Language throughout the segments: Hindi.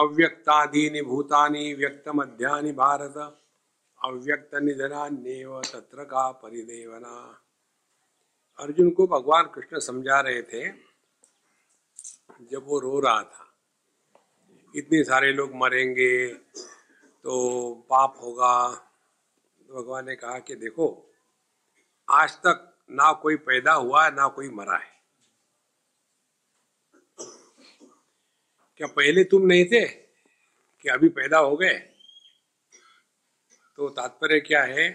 अव्यक्तादीनि भूतानि व्यक्तमध्यानि भारत। अव्यक्त निधनान्येव तत्र का परिदेवना। अर्जुन को भगवान कृष्ण समझा रहे थे, जब वो रो रहा था, इतने सारे लोग मरेंगे तो पाप होगा। तो भगवान ने कहा कि देखो, आज तक ना कोई पैदा हुआ है, ना कोई मरा है। क्या पहले तुम नहीं थे कि अभी पैदा हो गए? तो तात्पर्य क्या है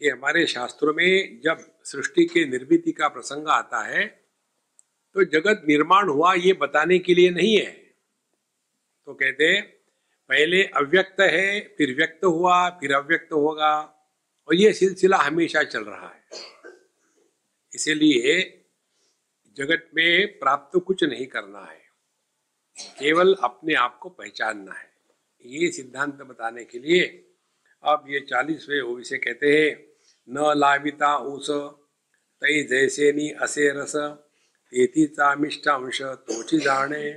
कि हमारे शास्त्रों में जब सृष्टि के निर्मिति का प्रसंग आता है तो जगत निर्माण हुआ ये बताने के लिए नहीं है। तो कहते पहले अव्यक्त है, फिर व्यक्त हुआ, फिर अव्यक्त होगा, और ये सिलसिला हमेशा चल रहा है। इसीलिए जगत में प्राप्त कुछ नहीं करना है। केवल अपने आप को पहचानना है। ये सिद्धांत बताने के लिए अब ये चालीसवें विषय कहते हैं, न लाविता उस तई जैसे नी असे रस तेती चामिष्टांश तोची जाने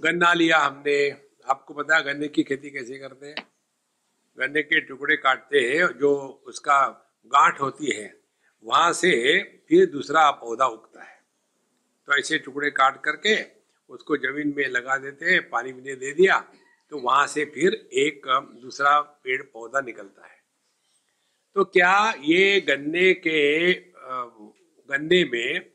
गन्ना लिया हमने। आपको पता गन्ने की खेती कैसे करते हैं? गन्ने के टुकड़े काटते हैं, जो उसका गांठ होती है, वहाँ से फिर दूसरा पौधा उगता है। तो ऐसे टुकड़े काट करके उसको ज़मीन में लगा देते हैं, पानी भी दे दिया तो वहाँ से फिर एक दूसरा पेड़ पौधा निकलता है। तो क्या ये गन्ने के गन्ने में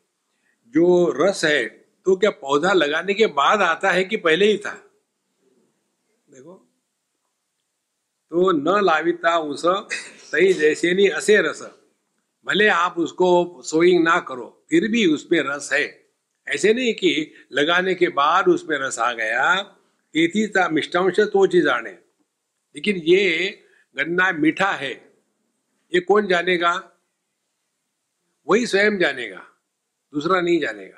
जो रस है तो क्या पौधा लगाने के बाद आता है कि पहले ही था? देखो। तो न लाविता उस सही जैसे नहीं, असे रस। भले आप उसको सोइंग ना करो, फिर भी उसमें रस है। ऐसे नहीं कि लगाने के बाद उसमें रस आ गया तेथी था मिष्टांश तो चीज़ आने लेकिन ये गन्ना मीठा है, ये कौन जानेगा? वही स्वयं जानेगा, दूसरा नहीं जानेगा।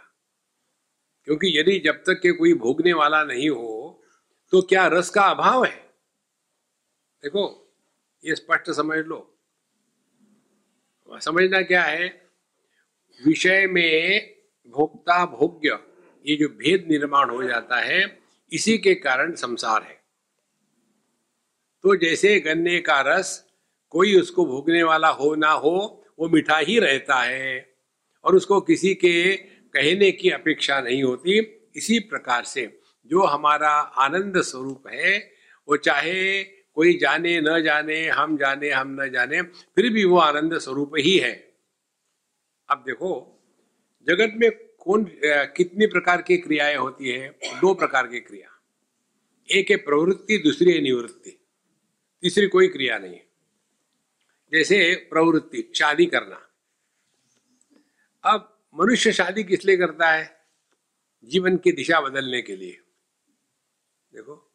क्योंकि यदि जब तक के कोई भोगने वाला नहीं हो तो क्या रस का अभाव है? देखो, ये स्पष्ट समझ लो। समझना क्या है? विषय में भोक्ता भोग्य, ये जो भेद निर्माण हो जाता है, इसी के कारण संसार है। तो जैसे गन्ने का रस कोई उसको भोगने वाला हो ना हो, वो मीठा ही रहता है और उसको किसी के कहने की अपेक्षा नहीं होती। इसी प्रकार से जो हमारा आनंद स्वरूप है, वो चाहे कोई जाने न जाने, हम जाने हम न जाने, फिर भी वो आनंद स्वरूप ही है। अब देखो जगत में कौन कितनी प्रकार की क्रियाएँ होती है? दो प्रकार की क्रिया। एक है प्रवृत्ति, दूसरी है निवृत्ति। तीसरी कोई क्रिया नहीं है। जैसे प्रवृत्ति, शादी करना। अब मनुष्य शादी किस लिए करता है? जीवन की दिशा बदलने के लिए। देखो,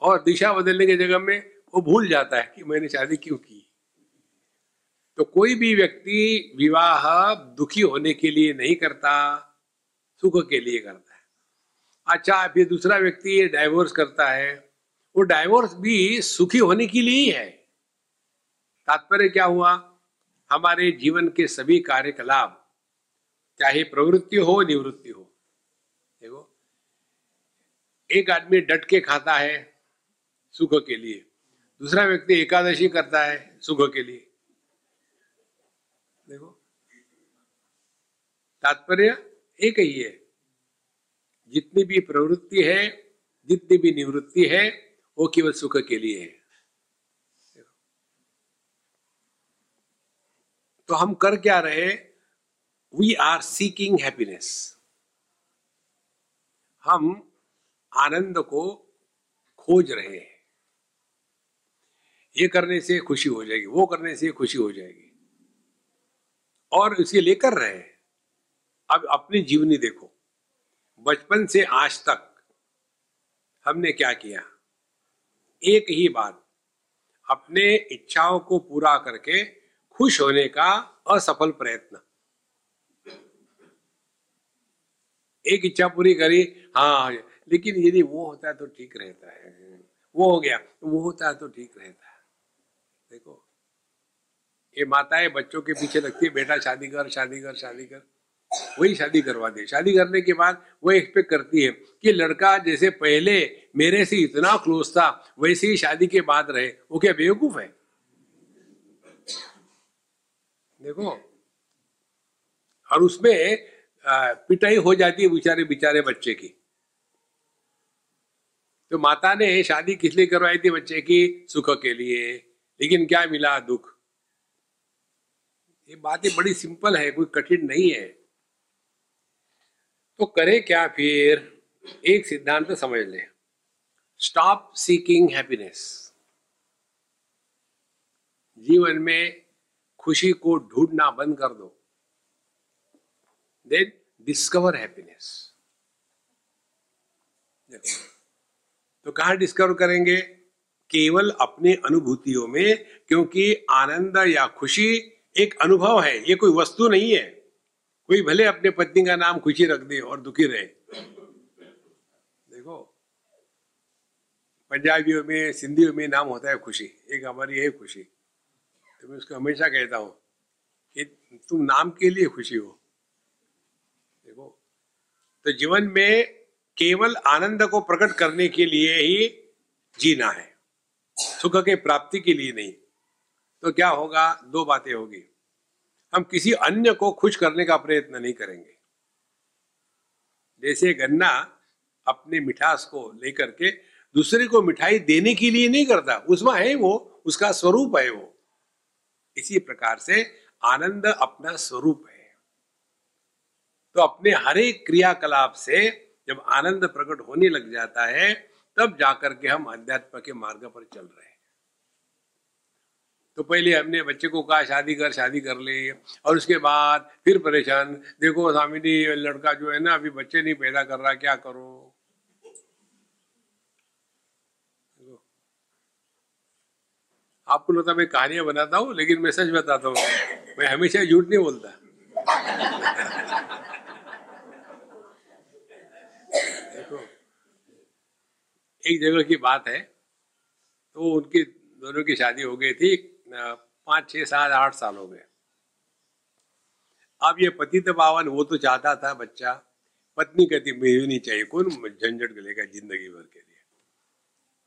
और दिशा बदलने की जगह में वो भूल जाता है कि मैंने शादी क्यों की? तो कोई भी व्यक्ति विवाह दुखी होने के लिए नहीं करता, सुख के लिए करता है। अच्छा फिर दूसरा व्यक्ति डाइवोर्स करता है, वो डाइवोर्स भी सुखी होने के लिए ही है। तात्पर्य क्या हुआ? हमारे जीवन के सभी कार्यकलाप, चाहे प्रवृत्ति हो, निवृत्ति हो, देखो, एक आदमी डट के खाता है सुख के लिए, दूसरा व्यक्ति एकादशी करता है सुख के लिए देखो तात्पर्य एक ही है। जितनी भी प्रवृत्ति है, जितनी भी निवृत्ति है, वो केवल सुख के लिए है। तो हम कर क्या रहे वी आर सीकिंग हैप्पीनेस हम आनंद को खोज रहे हैं। ये करने से खुशी हो जाएगी, वो करने से खुशी हो जाएगी। और इसे लेकर रहे हैं। अब अपनी जीवनी देखो। बचपन से आज तक हमने क्या किया? एक ही बात, अपने इच्छाओं को पूरा करके खुश होने का असफल प्रयत्न। एक इच्छा पूरी करी हाँ लेकिन यदि वो होता है तो ठीक रहता है। वो हो गया, वो होता है तो ठीक रहता है। देखो, ये माताएँ बच्चों के पीछे लगती है, बेटा शादी कर शादी कर शादी कर। वही शादी करवा दे। शादी करने के बाद वो एक्सपेक्ट करती है कि लड़का जैसे पहले मेरे से इतना क्लोज था, वैसे ही शादी के बाद रहे। वो क्या बेवकूफ़ है? देखो, और उसमें पिटाई हो जाती है बेचारे बेचारे बच्चे की। तो माता ने शादी किस लिए करवाई थी बच्चे की? सुख के लिए। लेकिन क्या मिला दुख? ये बातें बड़ी सिंपल है, कोई कठिन नहीं है। तो करे क्या फिर? एक सिद्धांत समझ ले। स्टॉप सीकिंग हैप्पीनेस जीवन में खुशी को ढूंढना बंद कर दो। देन डिस्कवर हैप्पीनेस तो कहा डिस्कवर करेंगे? केवल अपने अनुभूतियों में, क्योंकि आनंद या खुशी एक अनुभव है, ये कोई वस्तु नहीं है। कोई भले अपने पत्नी का नाम खुशी रख दे और दुखी रहे। देखो, पंजाबियों में, सिंधियों में नाम होता है खुशी। एक हमारी है खुशी। तो मैं उसको हमेशा कहता हूँ कि तुम नाम के लिए खुशी हो। देखो तो जीवन में केवल आनंद को प्रकट करने के लिए ही जीना है। सुख के प्राप्ति के लिए नहीं। तो क्या होगा? दो बातें होगी। हम किसी अन्य को खुश करने का प्रयत्न नहीं करेंगे। जैसे गन्ना अपने मिठास को लेकर के दूसरे को मिठाई देने के लिए नहीं करता, उसमें है वो, उसका स्वरूप है वो। इसी प्रकार से आनंद अपना स्वरूप है। तो अपने हर एक क्रियाकलाप से जब आनंद प्रकट होने लग जाता है, तब जाकर के हम अध्यात्म के मार्ग पर चल रहे हैं। तो पहले हमने बच्चे को कहा, शादी कर शादी कर ले। और उसके बाद फिर परेशान, देखो स्वामी जी लड़का जो है ना, अभी बच्चे नहीं पैदा कर रहा, क्या करो? आपको लगता मैं कहानियाँ बनाता हूँ, लेकिन मैं सच बताता हूँ, मैं हमेशा झूठ नहीं बोलता। देखो, एक जगह की बात है तो उनकी दोनों की शादी हो गई थी पाँच, छह, सात, आठ साल हो गए। अब ये पति तो पावन वो तो चाहता था बच्चा। पत्नी कहती, मुझे नहीं चाहिए, कौन झंझट लेगा ज़िंदगी भर के लिए?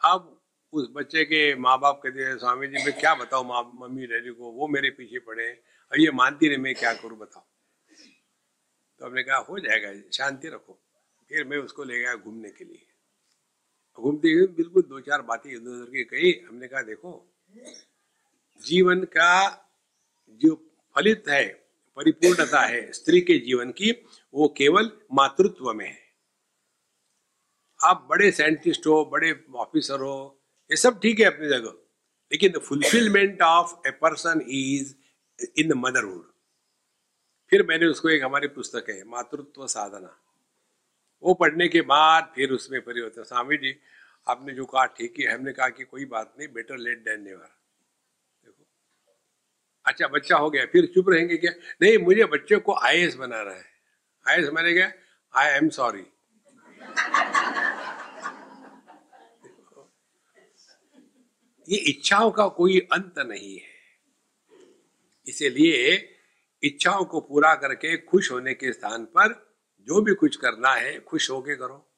अब उस बच्चे के माँ बाप कहते हैं, स्वामी जी, मैं क्या बताऊँ, माँ, मम्मी डैडी को, वो मेरे पीछे पड़े और ये मानती नहीं, मैं क्या करूँ, बताओ? तो हमने कहा, हो जाएगा, शांति रखो। फिर मैं उसको ले गया घूमने के लिए। घूमते हुए बिल्कुल दो चार बातें इधर उधर की कही। हमने कहा, देखो जीवन का जो फलित है, परिपूर्णता है स्त्री के जीवन की, वो केवल मातृत्व में है। आप बड़े साइंटिस्ट हो, बड़े ऑफिसर हो, ये सब ठीक है अपनी जगह। लेकिन the fulfilment of a person is in the motherhood फिर मैंने उसको एक हमारी पुस्तक है, मातृत्व साधना। वो पढ़ने के बाद फिर उसमें परिवर्तन। स्वामी जी, आपने जो कहा, ठीक है, हमने कहा कि कोई बात नहीं बेटर लेट देन नेवर अच्छा बच्चा हो गया, फिर चुप रहेंगे क्या? नहीं, मुझे बच्चे को आईएस बना रहा है। आई क्या आई एम सॉरी ये इच्छाओं का कोई अंत नहीं है। इसीलिए इच्छाओं को पूरा करके खुश होने के स्थान पर जो भी कुछ करना है, खुश होके करो।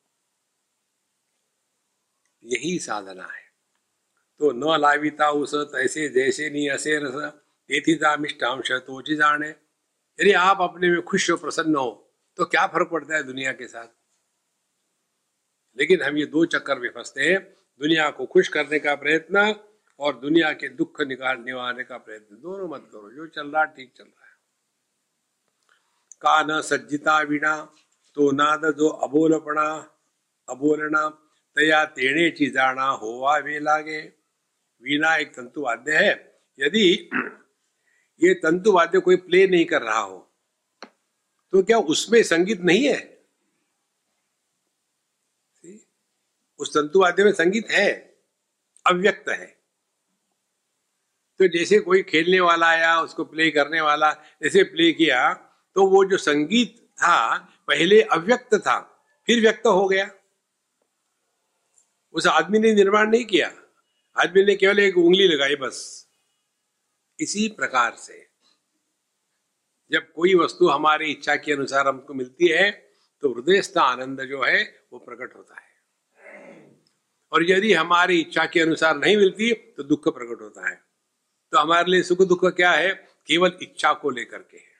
यही साधना है। तो न लाविता उस ऐसे जैसे नहीं असे रस तेथिता मिष्टांश तो जाने यदि आप अपने में खुश हो, प्रसन्न हो तो क्या फ़र्क पड़ता है दुनिया के साथ? लेकिन हम ये दो चक्कर में फंसते हैं। दुनिया को खुश करने का प्रयत्न और दुनिया के दुख निकाल निवारने का प्रयत्न। दोनों मत करो, जो चल रहा ठीक चल रहा है। का न सज्जिता वीणा तो नाद जो अबोलपणा, अबोलना, तया तेणे चीजाना होवा वे लागे। वीणा एक तंतु वाद्य है। यदि ये तंतु वाद्य कोई प्ले नहीं कर रहा हो। तो क्या उसमें संगीत नहीं है? उस तंतु वाद्य में संगीत है, अव्यक्त है। तो जैसे कोई खेलने वाला आया, उसको प्ले करने वाला, जैसे प्ले किया तो वो जो संगीत था, पहले अव्यक्त था, फिर व्यक्त हो गया। उस आदमी ने निर्माण नहीं किया। आदमी ने केवल एक उंगली लगाई बस। इसी प्रकार से जब कोई वस्तु हमारी इच्छा के अनुसार हमको मिलती है तो हृदय हृदयस्थ आनंद जो है, वो प्रकट होता है। और यदि हमारी इच्छा के अनुसार नहीं मिलती तो दुख प्रकट होता है। तो हमारे लिए सुख दुख क्या है? केवल इच्छा को लेकर के है।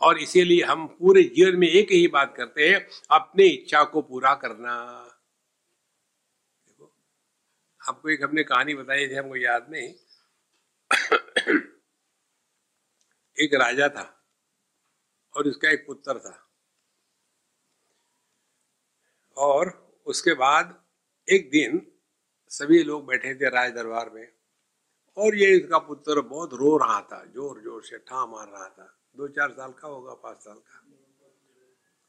और इसीलिए हम पूरे जीवन में एक ही बात करते हैं, अपने इच्छा को पूरा करना। देखो, आपको एक हमने कहानी बताई थी, हमको याद नहीं। एक राजा था और उसका एक पुत्र था। और उसके बाद एक दिन सभी लोग बैठे थे राज दरबार में और ये इसका पुत्र बहुत रो रहा था ज़ोर ज़ोर से ठा मार रहा था। दो चार साल का होगा, पाँच साल का।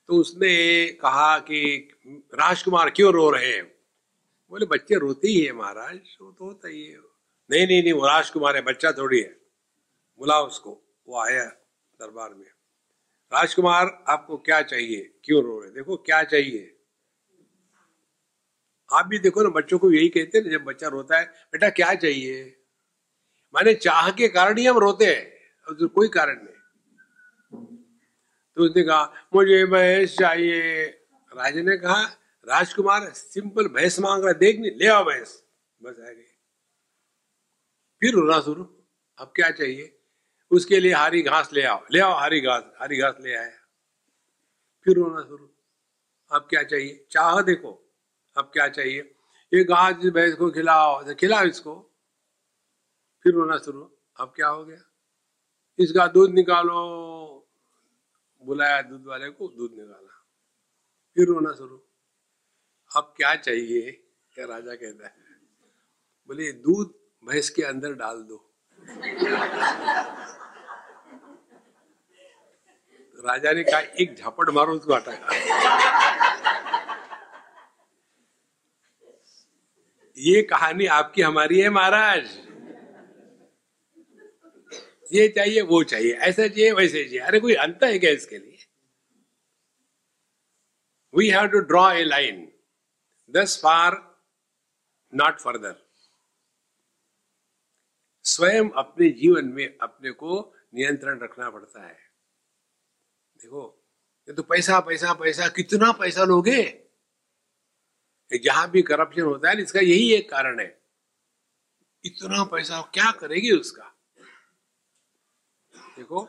तो उसने कहा कि, राजकुमार क्यों रो रहे हैं? बोले, बच्चे रोते ही है महाराज, वो तो होता ही है। नहीं नहीं नहीं, वो राजकुमार है, बच्चा थोड़ी है। बुला उसको। वो आया दरबार में। राजकुमार, आपको क्या चाहिए? क्यों रो रहे? देखो, क्या चाहिए? आप भी देखो ना, बच्चों को यही कहते हैं जब बच्चा रोता है, बेटा, क्या चाहिए? माने चाह के कारण ही हम रोते हैं तो कोई कारण नहीं। तो उसने कहा, मुझे भैंस चाहिए। राजा ने कहा, राजकुमार, सिंपल भैंस मांग रहा देख नहीं, ले आओ भैंस। बस आ गई। फिर रोना शुरू। अब क्या चाहिए? उसके लिए हरी घास ले आओ। ले आओ हरी घास हरी घास ले आया फिर रोना शुरू। अब क्या चाहिए? चाह देखो। अब क्या चाहिए? ये घास भैंस को खिलाओ। तो खिलाओ इसको। फिर रोना शुरू। अब क्या हो गया? इसका दूध निकालो। बुलाया दूध वाले को, दूध निकाला। फिर रोना शुरू। अब क्या चाहिए? क्या राजा कहता है? बोले, दूध भैंस के अंदर डाल दो। राजा ने कहा एक झपट मारो उसको हटाया ये कहानी आपकी हमारी है, महाराज। ये चाहिए, वो चाहिए। ऐसा चाहिए, वैसे चाहिए। अरे, कोई अंत है क्या इसके लिए? We have to draw a line this far not further स्वयं अपने जीवन में अपने को नियंत्रण रखना पड़ता है। देखो, ये तो पैसा पैसा पैसा, कितना पैसा लोगे? जहाँ भी करप्शन होता है, इसका यही एक कारण है। इतना पैसा क्या करेगी उसका? देखो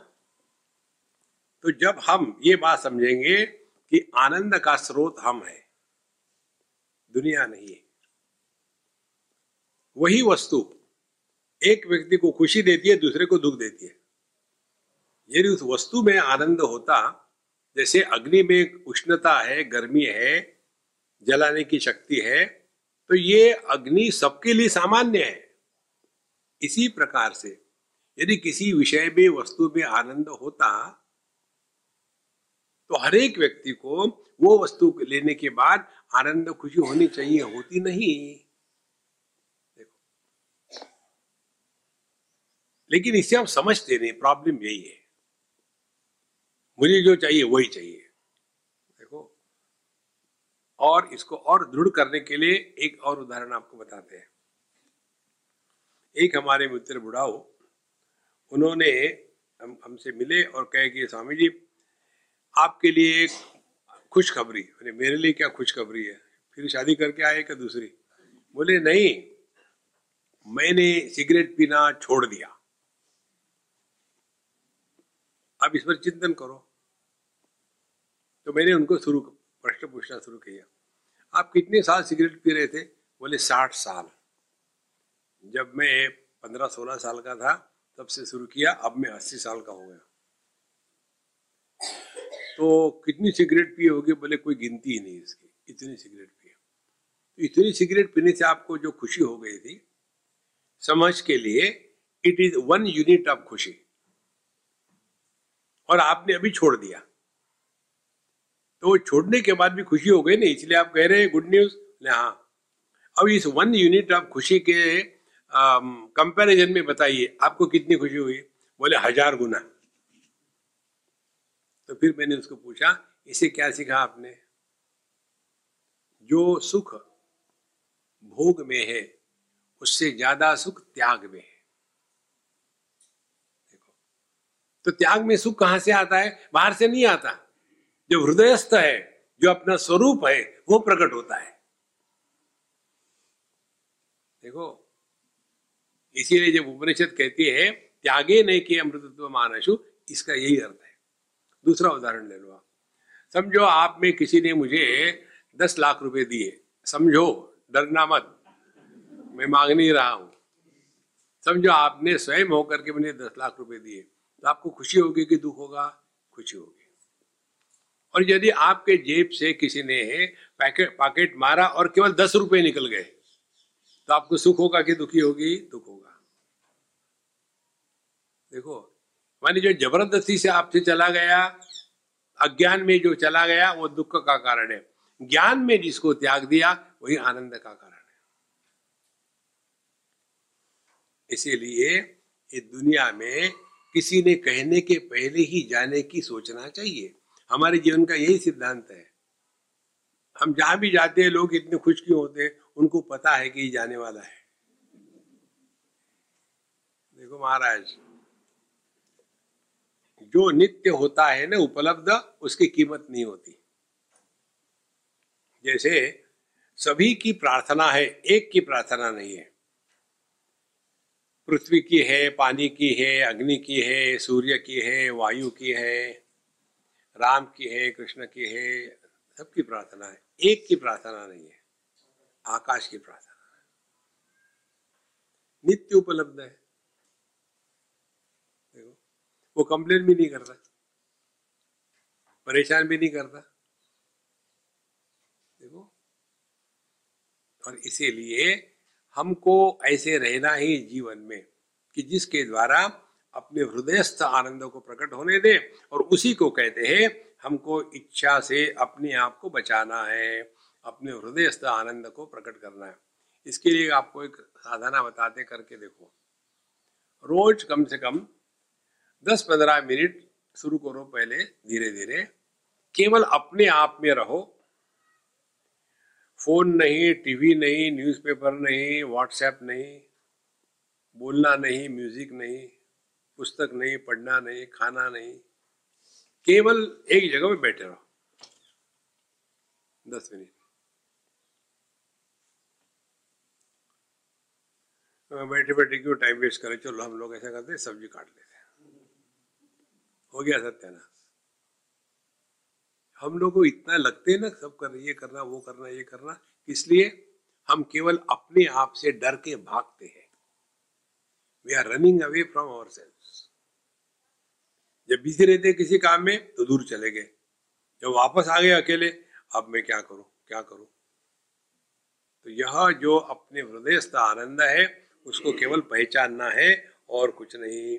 तो जब हम ये बात समझेंगे कि आनंद का स्रोत हम है, दुनिया नहीं है। वही वस्तु एक व्यक्ति को खुशी देती है, दूसरे को दुख देती है। यदि उस वस्तु में आनंद होता, जैसे अग्नि में उष्णता है, गर्मी है, जलाने की शक्ति है तो ये अग्नि सबके लिए सामान्य है। इसी प्रकार से यदि किसी विषय में, वस्तु में आनंद होता तो हर एक व्यक्ति को वो वस्तु लेने के बाद आनंद खुशी होनी चाहिए, होती नहीं। देखो। लेकिन इसे हम समझते नहीं, प्रॉब्लम यही है। मुझे जो चाहिए, वही चाहिए। देखो, और इसको और दृढ़ करने के लिए एक और उदाहरण आपको बताते हैं। एक हमारे मित्र बुढ़ाओ, उन्होंने हम, हमसे मिले और कहे कि, स्वामी जी, आपके लिए एक खुशखबरी मेरे लिए क्या खुशखबरी है? फिर शादी करके आए क्या दूसरी? बोले, नहीं, मैंने सिगरेट पीना छोड़ दिया। अब इस पर चिंतन करो। तो मैंने उनको शुरू, प्रश्न पूछना शुरू किया। आप कितने साल सिगरेट पी रहे थे? बोले, साठ साल। जब मैं पंद्रह सोलह साल का था, तब से शुरू किया, अब मैं अस्सी साल का हो गया। तो कितनी सिगरेट पिए होगी? बोले, कोई गिनती ही नहीं इसकी, इतनी सिगरेट पिए। तो इतनी सिगरेट पीने से आपको जो खुशी हो गई थी, समझ के लिए, it is one unit of खुशी। और आपने अभी छोड़ दिया। तो छोड़ने के बाद भी खुशी हो गई ना, इसलिए आप कह रहे हैं गुड न्यूज़ हाँ। अब इस वन यूनिट ऑफ़ खुशी के कंपैरिजन में बताइए, आपको कितनी खुशी हुई? बोले, हज़ार गुना। तो फिर मैंने उसको पूछा, इसे क्या सीखा आपने? जो सुख भोग में है, उससे ज़्यादा सुख त्याग में है देखो तो त्याग में सुख कहाँ से आता है? बाहर से नहीं आता। जो हृदयस्थ है, जो अपना स्वरूप है, वो प्रकट होता है। देखो, इसीलिए जब उपनिषद कहती है, त्यागे नहीं किए अमृतत्व मानसु इसका यही अर्थ है। दूसरा उदाहरण ले लो आप। समझो, आप में किसी ने मुझे दस लाख रुपए दिए। समझो, डरना मत। मैं मांग नहीं रहा हूँ। समझो, आपने स्वयं होकर के मुझे दस लाख रुपए दिए। तो आपको खुशी होगी कि दुख होगा, खुशी होगी। और यदि आपके जेब से किसी ने पैकेट, पॉकेट मारा और केवल दस रुपए निकल गए तो आपको सुख होगा कि दुखी होगी? दुख होगा। देखो, मानी जो ज़बरदस्ती से आपसे चला गया, अज्ञान में जो चला गया, वो दुख का कारण है। ज्ञान में जिसको त्याग दिया, वही आनंद का कारण है। इसीलिए इस दुनिया में किसी ने कहने के पहले ही जाने की सोचना चाहिए। हमारे जीवन का यही सिद्धांत है। हम जहाँ भी जाते हैं, लोग इतने खुश क्यों होते हैं? उनको पता है कि ये जाने वाला है। देखो महाराज, जो नित्य होता है ना, उपलब्ध, उसकी कीमत नहीं होती। जैसे सभी की प्रार्थना है, एक की प्रार्थना नहीं है। पृथ्वी की है, पानी की है, अग्नि की है, सूर्य की है, वायु की है, राम की है, कृष्ण की है, सबकी प्रार्थना है। एक की प्रार्थना नहीं है, आकाश की प्रार्थना है। नित्य उपलब्ध है। देखो, वो कंप्लेन भी नहीं करता, परेशान भी नहीं करता। देखो, और इसीलिए हमको ऐसे रहना ही जीवन में कि जिसके द्वारा अपने हृदयस्थ आनंद को प्रकट होने दे और उसी को कहते हैं, हमको इच्छा से अपने आप को बचाना है, अपने हृदयस्थ आनंद को प्रकट करना है। इसके लिए आपको एक साधना बताते करके देखो। रोज कम से कम दस पंद्रह मिनट शुरू करो पहले धीरे धीरे केवल अपने आप में रहो फ़ोन नहीं, टीवी नहीं, न्यूज़पेपर नहीं, व्हाट्सएप नहीं, बोलना नहीं, म्यूज़िक नहीं, पुस्तक नहीं, पढ़ना नहीं, खाना नहीं, केवल एक जगह में बैठे रहो। दस मिनट। बैठे बैठे क्यों टाइम वेस्ट करें? चलो हम लोग ऐसा करते सब्ज़ी काट लेते हो गया सत्यानाश। हम लोग को इतना लगते हैं ना, सब कर ये करना, वो करना, ये करना, इसलिए हम केवल अपने आप से डर के भागते हैं। We are running away from our self जब बिज़ी रहते किसी काम में तो दूर चले गए। जब वापस आ गए अकेले, अब मैं क्या करूँ क्या करूँ? तो यह जो अपने हृदय हृदयस्थ आनंद है, उसको केवल पहचानना है और कुछ नहीं।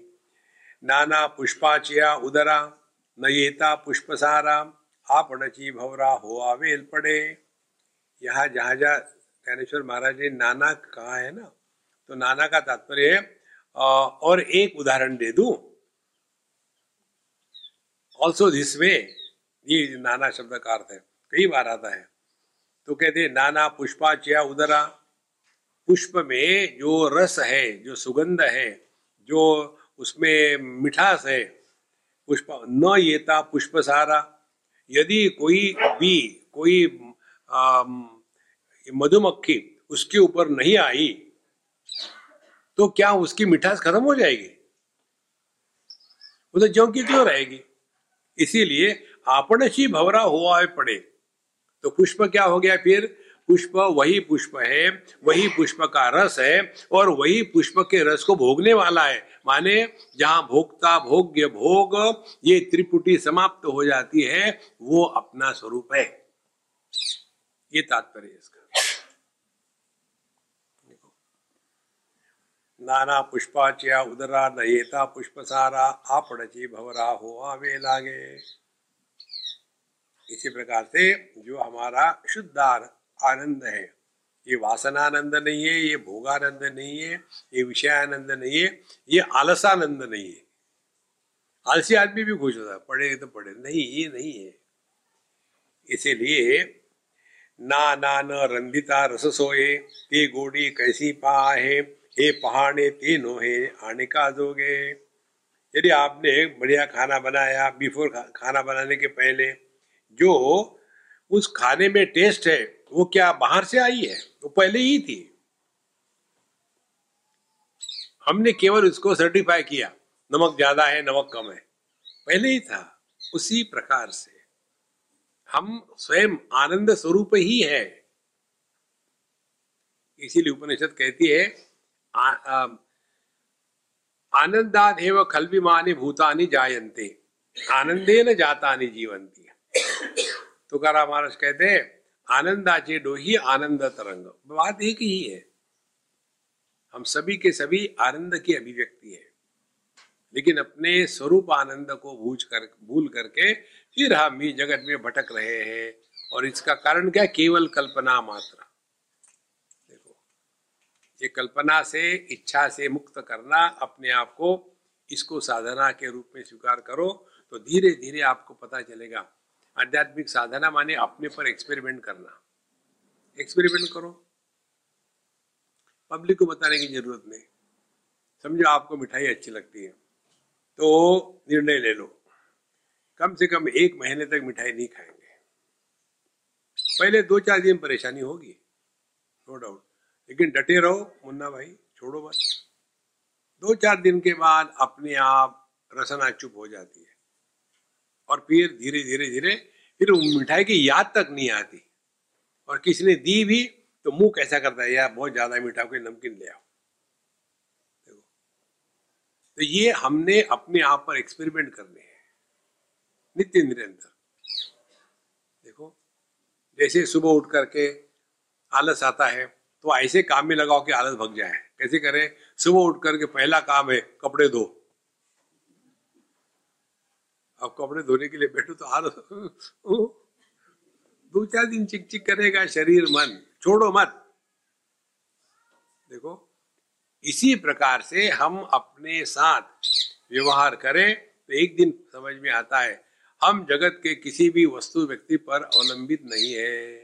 नाना पुष्पाचिया उदरा, नयेता पुष्पसारा आपणची भवरा हो आवेल पड़े. यहाँ जहाँ जहाँ ज्ञानेश्वर महाराज ने नाना कहा है ना? तो नाना का तात्पर्य और एक उदाहरण दे दू। ऑल्सो दिस वे ये नाना शब्द का अर्थ है। कई बार आता है। तो कहते नाना पुष्पाचया उदरा। पुष्प में जो रस है, जो सुगंध है, जो उसमें मिठास है, पुष्प न येता पुष्प सारा। यदि कोई भी कोई मधुमक्खी उसके ऊपर नहीं आई तो क्या उसकी मिठास खत्म हो जाएगी? वो तो की क्यों रहेगी। इसीलिए आपणशी भवरा हुआ है पड़े। तो पुष्प क्या हो गया फिर? पुष्प वही पुष्प है, वही पुष्प का रस है, और वही पुष्प के रस को भोगने वाला है। माने जहाँ भोगता भोग्य भोग, ये त्रिपुटी समाप्त हो जाती है, वो अपना स्वरूप है। ये तात्पर्य इसका। नाना पुष्पाच्या उदरा नयेता पुष्पसारा आपड़ची भवरा हो आवे लागे। इसी प्रकार से जो हमारा शुद्धार आनंद है। ये वासनानंद नहीं है, ये भोगानंद नहीं है, ये विषयानंद नहीं है, ये आलसानंद नहीं है। आलसी आदमी भी खुश होता है, पढ़े तो पढ़े। नहीं, ये नहीं है। इसीलिए ना ना, न रंधिता रस सोए, ते गोड़ी कैसी पा है हे पहाड़े ते नोहे, आने का दोगे यदि आपने बढ़िया खाना बनाया बिफोर खाना बनाने के पहले, जो उस खाने में टेस्ट है वो क्या बाहर से आई है? वो पहले ही थी। हमने केवल उसको सर्टिफाई किया। नमक ज़्यादा है, नमक कम है। पहले ही था। उसी प्रकार से। हम स्वयं आनंद स्वरूप ही है। इसीलिए उपनिषद कहती है आनंदाद एव खलविमानी भूतानी जायंते आनंदे न जाता जीवंती तुकारा महाराज कहते हैं आनंदाचे डोही आनंद तरंग। बात एक ही है। हम सभी के सभी आनंद की अभिव्यक्ति है। लेकिन अपने स्वरूप आनंद को भूज कर, भूल करके फिर हम ही जगत में भटक रहे हैं। और इसका कारण क्या? केवल कल्पना मात्र। देखो, ये कल्पना से, इच्छा से मुक्त करना, अपने आप को इसको साधना के रूप में स्वीकार करो तो धीरे धीरे आपको पता चलेगा आध्यात्मिक साधना माने अपने पर एक्सपेरिमेंट करना। एक्सपेरिमेंट करो। पब्लिक को बताने की ज़रूरत नहीं। समझो आपको मिठाई अच्छी लगती है तो निर्णय ले लो। कम से कम एक महीने तक मिठाई नहीं खाएँगे। पहले दो चार दिन परेशानी होगी नो डाउट लेकिन डटे रहो, मुन्ना भाई, छोड़ो बस दो चार दिन के बाद अपने आप रसना चुप हो जाती है। और फिर धीरे धीरे धीरे, फिर मिठाई की याद तक नहीं आती। और किसी ने दी भी तो मुँह कैसा करता है, यार, बहुत ज़्यादा मीठा कोई नमकीन ले आओ। देखो। तो ये हमने अपने आप पर एक्सपेरिमेंट करने हैं। नित्य निरंतर। देखो, जैसे सुबह उठ करके आलस आता है तो ऐसे काम में लगाओ कि आलस भग जाए। कैसे करें? सुबह उठ करके पहला काम है, कपड़े धो। अब कपड़े धोने के लिए बैठो तो आलस दो चार दिन चिक चिक करेगा शरीर, मन। छोड़ो मत। देखो, इसी प्रकार से हम अपने साथ व्यवहार करें तो एक दिन समझ में आता है, हम जगत के किसी भी वस्तु व्यक्ति पर अवलंबित नहीं है।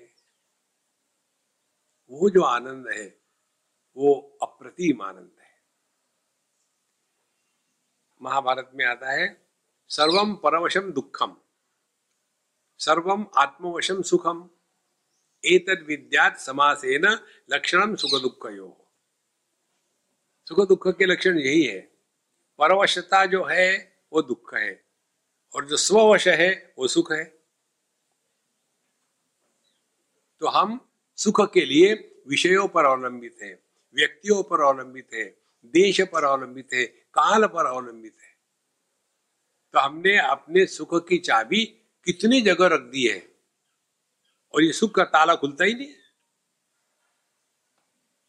वो जो आनंद है, वो अप्रतिम आनंद है। महाभारत में आता है सर्वम परवशम दुखम। सर्वम आत्मवशम सुखम। एतद विद्यात समासेन लक्षणम सुख दुख यो सुख दुख के लक्षण यही है। परवशता जो है, वो दुख है। और जो स्ववश है, वो सुख है। तो हम सुख के लिए विषयों पर अवलंबित है, व्यक्तियों पर अवलंबित है, देश पर अवलंबित है, काल पर अवलंबित है। तो हमने अपने सुख की चाबी कितनी जगह रख दी है? और ये सुख का ताला खुलता ही नहीं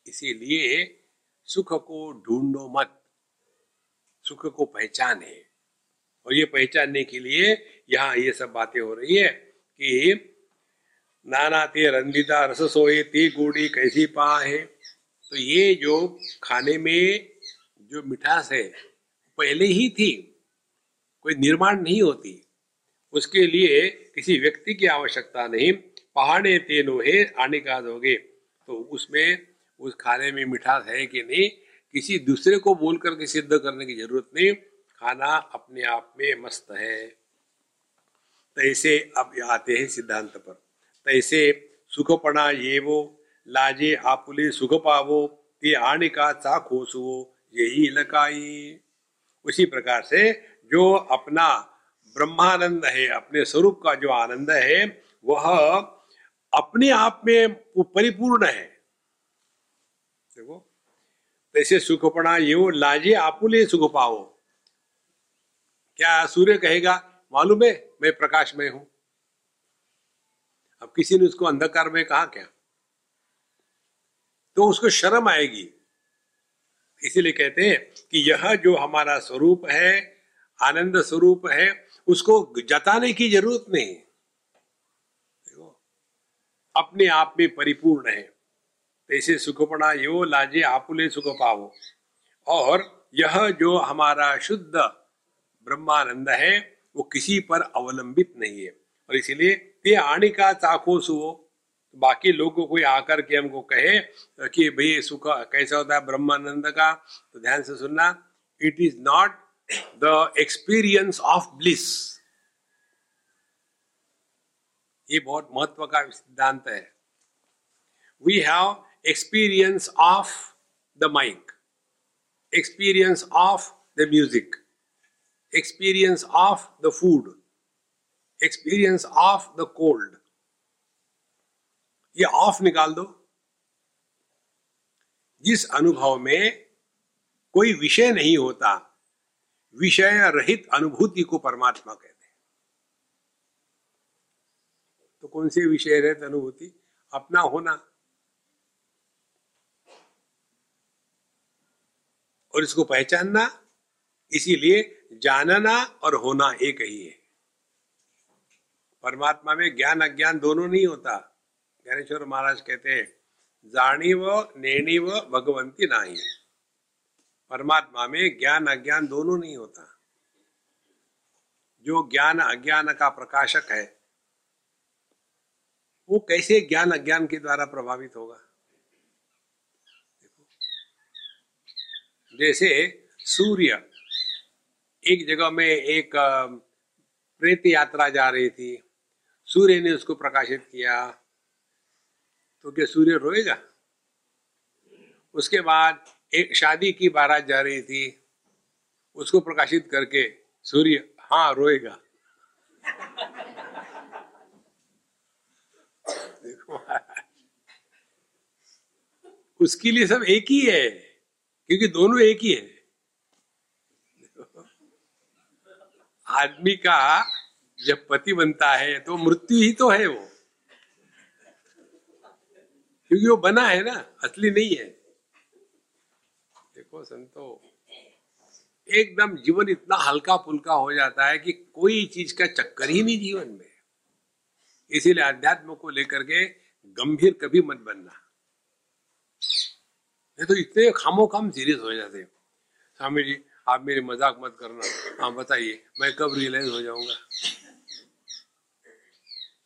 इसीलिए सुख को ढूंढो मत। सुख को पहचाने। और ये पहचानने के लिए यहाँ ये सब बातें हो रही है कि नाना ते रंधिता रस सोए ते गुड़ी कैसी पा है तो ये जो खाने में जो मिठास है, पहले ही थी। कोई निर्माण नहीं होती। उसके लिए किसी व्यक्ति की आवश्यकता नहीं। पहाड़े तेनो है आने का दोगे। तो उसमें, उस खाने में मिठास है कि नहीं, किसी दूसरे को बोल करके सिद्ध करने की ज़रूरत नहीं। खाना अपने आप में मस्त है। तैसे अब आते हैं सिद्धांत पर। तैसे सुखपणा ये वो, लाजे आपुले सुख पावो, ते आने का चा खोसो यही लकाई। उसी प्रकार से जो अपना ब्रह्मानंद है, अपने स्वरूप का जो आनंद है, वह अपने आप में परिपूर्ण है। देखो तैसे सुखपणा ये लाजे आपुले सुख पाओ क्या सूर्य कहेगा, मालूम है, मैं प्रकाश में हूँ। अब किसी ने उसको अंधकार में कहा क्या? तो उसको शर्म आएगी। इसीलिए कहते हैं कि यह जो हमारा स्वरूप है आनंद स्वरूप है, उसको जताने की ज़रूरत नहीं। देखो, अपने आप में परिपूर्ण है। ऐसे सुखपणा यो लाजे आपुले सुख पावो। और यह जो हमारा शुद्ध ब्रह्मानंद है, वो किसी पर अवलंबित नहीं है। और इसीलिए आने का चाको सुवो। बाकी लोगों को आकर के हमको कहे कि भाई सुख कैसा होता है ब्रह्मानंद का तो ध्यान से सुनना। It is not the experience of bliss ये बहुत महत्व का सिद्धांत है। We have experience of the mike experience of the music experience of the food experience of the cold ये ऑफ़ निकाल दो। जिस अनुभव में कोई विषय नहीं होता विषय रहित अनुभूति को परमात्मा कहते हैं। तो कौन सी विषय रहित अनुभूति? अपना होना। और इसको पहचानना, इसीलिए जानना और होना एक ही है। परमात्मा में ज्ञान अज्ञान दोनों नहीं होता। ज्ञानेश्वर महाराज कहते हैं जानी व नेणी व भगवंती नहीं। परमात्मा में ज्ञान अज्ञान दोनों नहीं होता। जो ज्ञान अज्ञान का प्रकाशक है, वो कैसे ज्ञान अज्ञान के द्वारा प्रभावित होगा? जैसे सूर्य, एक जगह में एक प्रेत यात्रा जा रही थी, सूर्य ने उसको प्रकाशित किया तो क्या सूर्य रोएगा? उसके बाद एक शादी की बारात जा रही थी, उसको प्रकाशित करके सूर्य हाँ रोएगा। उसके लिए सब एक ही है, क्योंकि दोनों एक ही है। आदमी का जब पति बनता है तो मृत्यु ही तो है वो। क्योंकि वो बना है ना, असली नहीं है। देखो संतो। एकदम जीवन इतना हल्का फुल्का हो जाता है कि कोई चीज़ का चक्कर ही नहीं जीवन में। इसीलिए अध्यात्म को लेकर के गंभीर कभी मत बनना। ये तो इतने खामो खाम सीरियस हो जाते हैं। स्वामी जी, आप मेरी मज़ाक मत करना। हाँ बताइए, मैं कब रियलाइज़ हो जाऊँगा?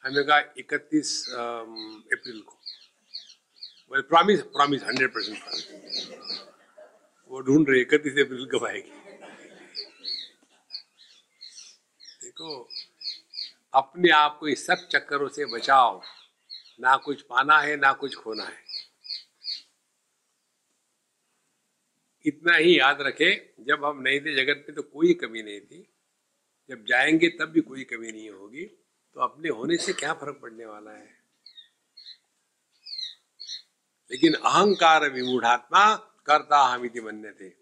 हमने कहा इकतीस अप्रैल को। Promise promise hundred percent promise वो ढूंढ रहे इकतीस अप्रैल कब आएगी। देखो, अपने आप को इस सब चक्करों से बचाओ। ना कुछ पाना है, ना कुछ खोना है। इतना ही याद रखे, जब हम नहीं थे जगत में तो कोई कमी नहीं थी। जब जाएँगे, तब भी कोई कमी नहीं होगी। तो अपने होने से क्या फ़र्क पड़ने वाला है? लेकिन अहंकार विमूढ़ात्मा करता हम इति बनने थे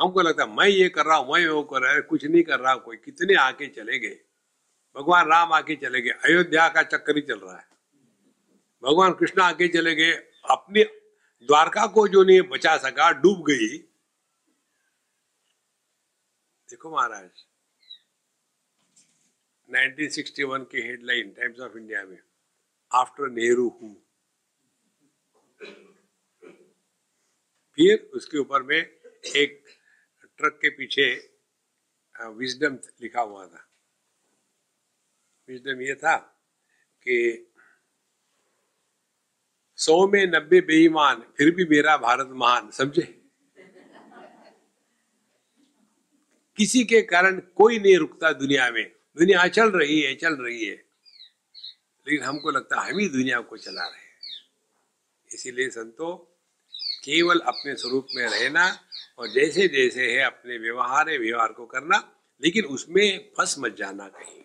हमको लगता मैं ये कर रहा हूँ, मैं वो कर रहा है, कुछ नहीं कर रहा, कोई कितने आके चले गए। भगवान राम आके चले गए, अयोध्या का चक्कर ही चल रहा है। भगवान कृष्ण आके चले गए, अपनी द्वारका को जो नहीं बचा सका, डूब गई। देखो महाराज 1961 की हेडलाइन, टाइम्स ऑफ़ इंडिया में, आफ्टर नेहरू हूँ। फिर उसके ऊपर में एक ट्रक के पीछे विजडम लिखा हुआ था। विजडम ये था कि सौ में नब्बे बेईमान, फिर भी मेरा भारत महान, समझे? किसी के कारण कोई नहीं रुकता दुनिया में। दुनिया चल रही है, चल रही है। लेकिन हमको लगता है हम ही दुनिया को चला रहे हैं। इसीलिए संतो केवल अपने स्वरूप में रहना और जैसे जैसे है अपने व्यवहार व्यवहार को करना, लेकिन उसमें फंस मत जाना कहीं।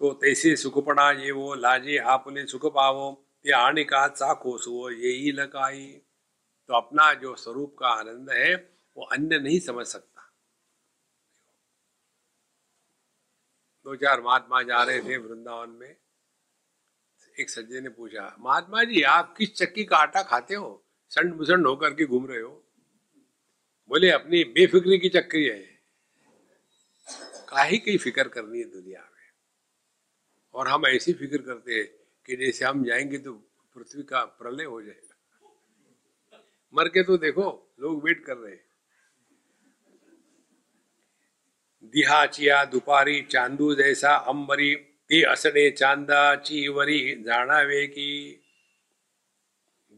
तो तैसे सुखपड़ा ये वो, लाजे आपने सुख पावो ये आने का चाको सुओ ये ही लगाई तो अपना जो स्वरूप का आनंद है, वो अन्य नहीं समझ सकता। दो चार महात्मा जा रहे थे वृंदावन में। एक सज्जे ने पूछा, महात्मा जी, आप किस चक्की का आटा खाते हो? संड मुसंड होकर के घूम रहे हो? बोले, अपनी बेफिक्री की चक्री है। काहे की फ़िक्र करनी है दुनिया में? और हम ऐसी फ़िक्र करते हैं कि जैसे हम जाएँगे तो पृथ्वी का प्रलय हो जाएगा। मर के तो देखो, लोग वेट कर रहे हैं। दिहाचिया दुपारी चांदू जैसा अंबरी, ते असड़े चांदा चीवरी जानावे की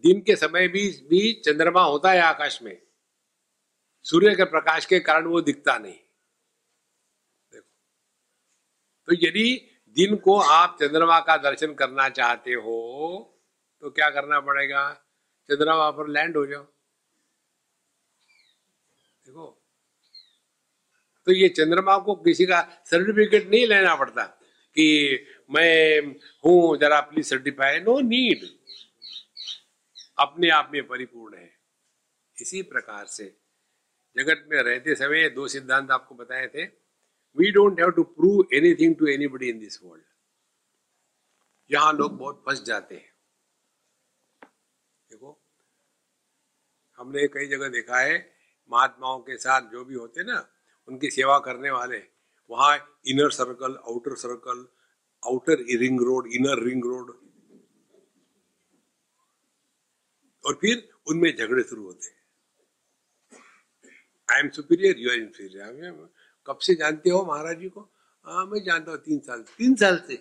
दिन के समय भी भी चंद्रमा होता है आकाश में। सूर्य के प्रकाश के कारण वो दिखता नहीं। देखो। तो यदि दिन को आप चंद्रमा का दर्शन करना चाहते हो तो क्या करना पड़ेगा? चंद्रमा पर लैंड हो जाओ। देखो। तो ये चंद्रमा को किसी का सर्टिफिकेट नहीं लेना पड़ता कि मैं हूँ, जरा प्लीज़ सर्टिफाई नो नीड अपने आप में परिपूर्ण है। इसी प्रकार से जगत में रहते समय दो सिद्धांत आपको बताए थे। We don't have to prove anything to anybody in this world यहाँ लोग बहुत फंस जाते हैं। देखो, हमने कई जगह देखा है, महात्माओं के साथ जो भी होते ना, उनकी सेवा करने वाले, वहाँ inner circle outer circle outer ring road inner ring road और फिर उनमें झगड़े शुरू होते हैं। I am superior you are inferior कब से जानते हो महाराज जी को? हाँ मैं जानता हूँ, तीन साल तीन साल से।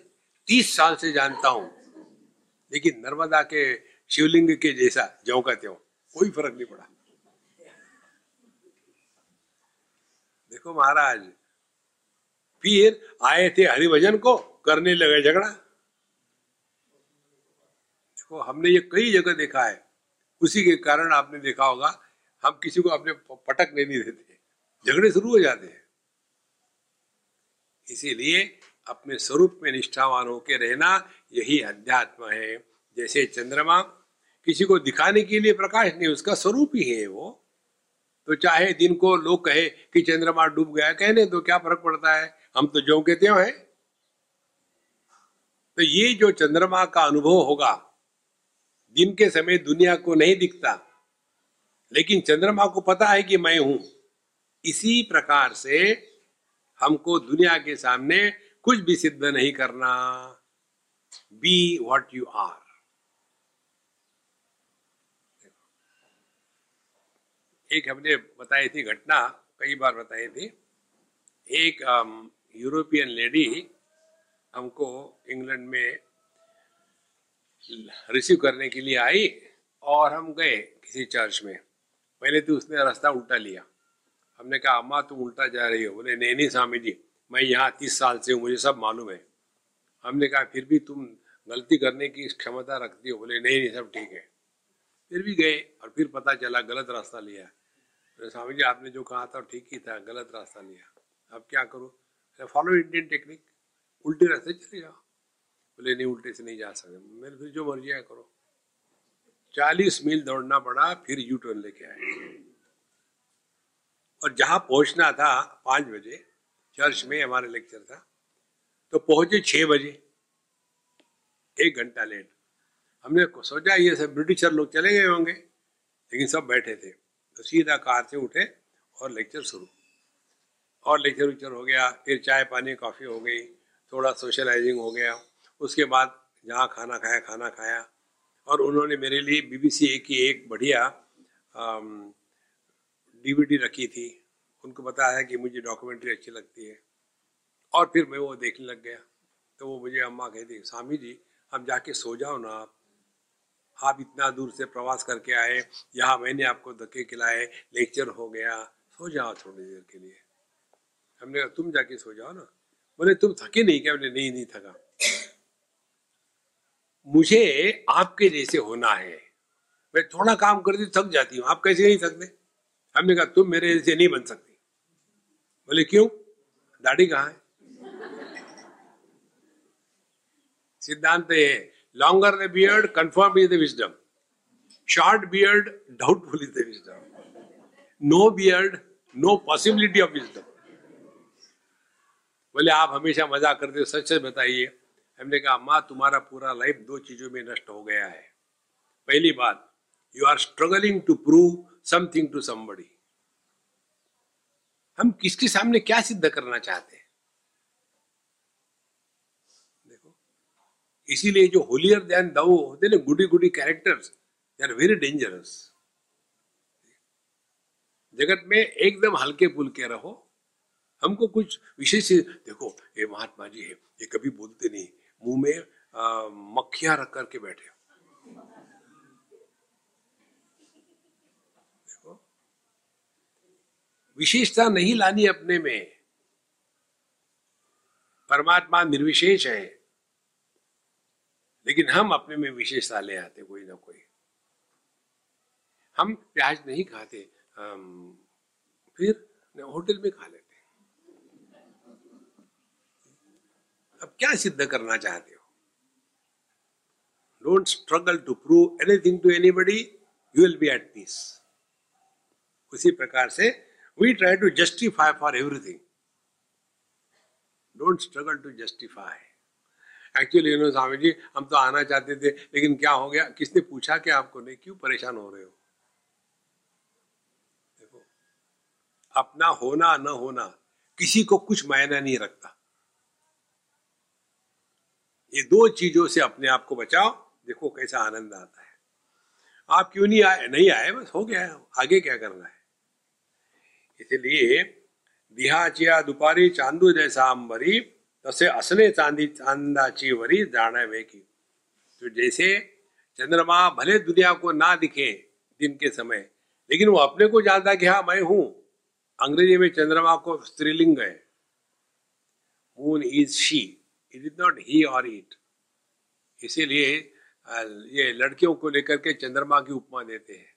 तीस साल से जानता हूँ। लेकिन नर्मदा के, शिवलिंग के जैसा, ज्यो का त्यों, कोई फ़र्क नहीं पड़ा। देखो महाराज, फिर आए थे हरिभजन को करने लगे झगड़ा। देखो, हमने ये कई जगह देखा है। उसी के कारण आपने देखा होगा, हम किसी को अपने पटक नहीं देते झगड़े शुरू हो जाते हैं। इसीलिए अपने स्वरूप में निष्ठावान होकर रहना, यही अध्यात्म है। जैसे चंद्रमा किसी को दिखाने के लिए प्रकाश नहीं, उसका स्वरूप ही है वो। तो चाहे दिन को लोग कहे कि चंद्रमा डूब गया कहने तो क्या फ़र्क पड़ता है? हम तो जो कहते हैं। तो ये जो चंद्रमा का अनुभव होगा दिन के समय दुनिया को नहीं दिखता। लेकिन चंद्रमा को पता है कि मैं हूँ। इसी प्रकार से हमको दुनिया के सामने कुछ भी सिद्ध नहीं करना। बी वॉट यू आर एक हमने बताई थी घटना, कई बार बताई थी। एक यूरोपियन लेडी हमको इंग्लैंड में रिसीव करने के लिए आई और हम गए किसी चर्च में। पहले तो उसने रास्ता उल्टा लिया। हमने कहा, अम्मा, तुम उल्टा जा रही हो। बोले, नहीं नहीं, स्वामी जी, मैं यहाँ तीस साल से हूँ, मुझे सब मालूम है। हमने कहा, फिर भी तुम गलती करने की क्षमता रखती हो? बोले, नहीं नहीं, सब ठीक है। फिर भी गए और फिर पता चला, गलत रास्ता लिया। बोले, स्वामी जी, आपने जो कहा था ठीक ही था, गलत रास्ता लिया। अब क्या करो? फॉलो इंडियन टेक्निक उल्टे रास्ते चले जाओ। बोले, नहीं, उल्टे से नहीं जा सकते। मैंने फिर जो मर्ज़ी है करो। चालीस मील दौड़ना पड़ा, फिर यू टर्न लेके आए। और जहाँ पहुँचना था पाँच बजे, चर्च में हमारे लेक्चर था तो पहुँचे छह बजे। एक घंटा लेट। हमने सोचा, ये सब ब्रिटिशर लोग चले गए होंगे। लेकिन सब बैठे थे। तो सीधा कार से उठे और लेक्चर शुरू। और लेक्चर उक्चर हो गया, फिर चाय पानी, कॉफ़ी हो गई, थोड़ा सोशलाइजिंग हो गया। उसके बाद जहाँ खाना खाया खाना खाया। और उन्होंने मेरे लिए बीबीसी की एक बढ़िया डीवीडी रखी थी। उनको बताया कि मुझे डॉक्यूमेंट्री अच्छी लगती है। और फिर मैं वो देखने लग गया। तो वो मुझे अम्मा कहती स्वामी जी हम जाके सो जाओ ना आप। आप इतना दूर से प्रवास करके आए, यहाँ मैंने आपको धक्के खिलाए, लेक्चर हो गया। सो जाओ थोड़ी देर के लिए। हमने कहा, तुम जाके सो जाओ ना। बोले, तुम थके नहीं क्या? बोले, नहीं नहीं थका। मुझे आपके जैसे होना है। मैं थोड़ा काम करती थक जाती हूँ। आप कैसे नहीं थकते? हमने कहा, तुम मेरे जैसे नहीं बन सकती। बोले, क्यों? दाढ़ी कहाँ है? सिद्धांत है longer the beard confirm is the wisdom short beard doubtful is the wisdom no beard no possibility of wisdom बोले, आप हमेशा मज़ाक करते हो, सच सच बताइए। हमने कहा, माँ, तुम्हारा पूरा लाइफ दो चीज़ों में नष्ट हो गया है। पहली बात you are struggling to prove something to somebody हम किसके सामने क्या सिद्ध करना चाहते हैं? देखो, इसीलिए जो होलियर देन दो होते ना goody goody characters they are very dangerous जगत में एकदम हल्के फुलके रहो। हमको कुछ विशेष, देखो, ये महात्मा जी है, ये कभी बोलते नहीं। मुँह में मक्खियाँ रख करके बैठे देखो। विशेषता नहीं लानी अपने में। परमात्मा निर्विशेष है। लेकिन हम अपने में विशेषता ले आते कोई ना कोई। हम प्याज नहीं खाते फिर होटल में खा लेते अब क्या सिद्ध करना चाहते हो? Don't struggle to prove anything to anybody you will be at peace उसी प्रकार से we try to justify for everything don't struggle to justify actually no Swami ji हम तो आना चाहते थे, लेकिन क्या हो गया? किसने पूछा कि आपको नहीं? क्यों परेशान हो रहे हो? देखो, अपना होना, न होना, किसी को कुछ मायना नहीं रखता। ये दो चीज़ों से अपने आप को बचाओ। देखो कैसा आनंद आता है। आप क्यों नहीं आए? नहीं आए, बस हो गया आगे क्या करना है? इसलिए दिहाचिया दुपारी चांदू जैसा अंबरी, तसे असने चांदी, चांदाची वरी जाने की तो जैसे चंद्रमा भले दुनिया को ना दिखे दिन के समय, लेकिन वो अपने को जानता कि हाँ मैं हूँ। अंग्रेज़ी में चंद्रमा को स्त्रीलिंग है। Moon is she it is not he और इट इसीलिए ये लड़कियों को लेकर के चंद्रमा की उपमा देते हैं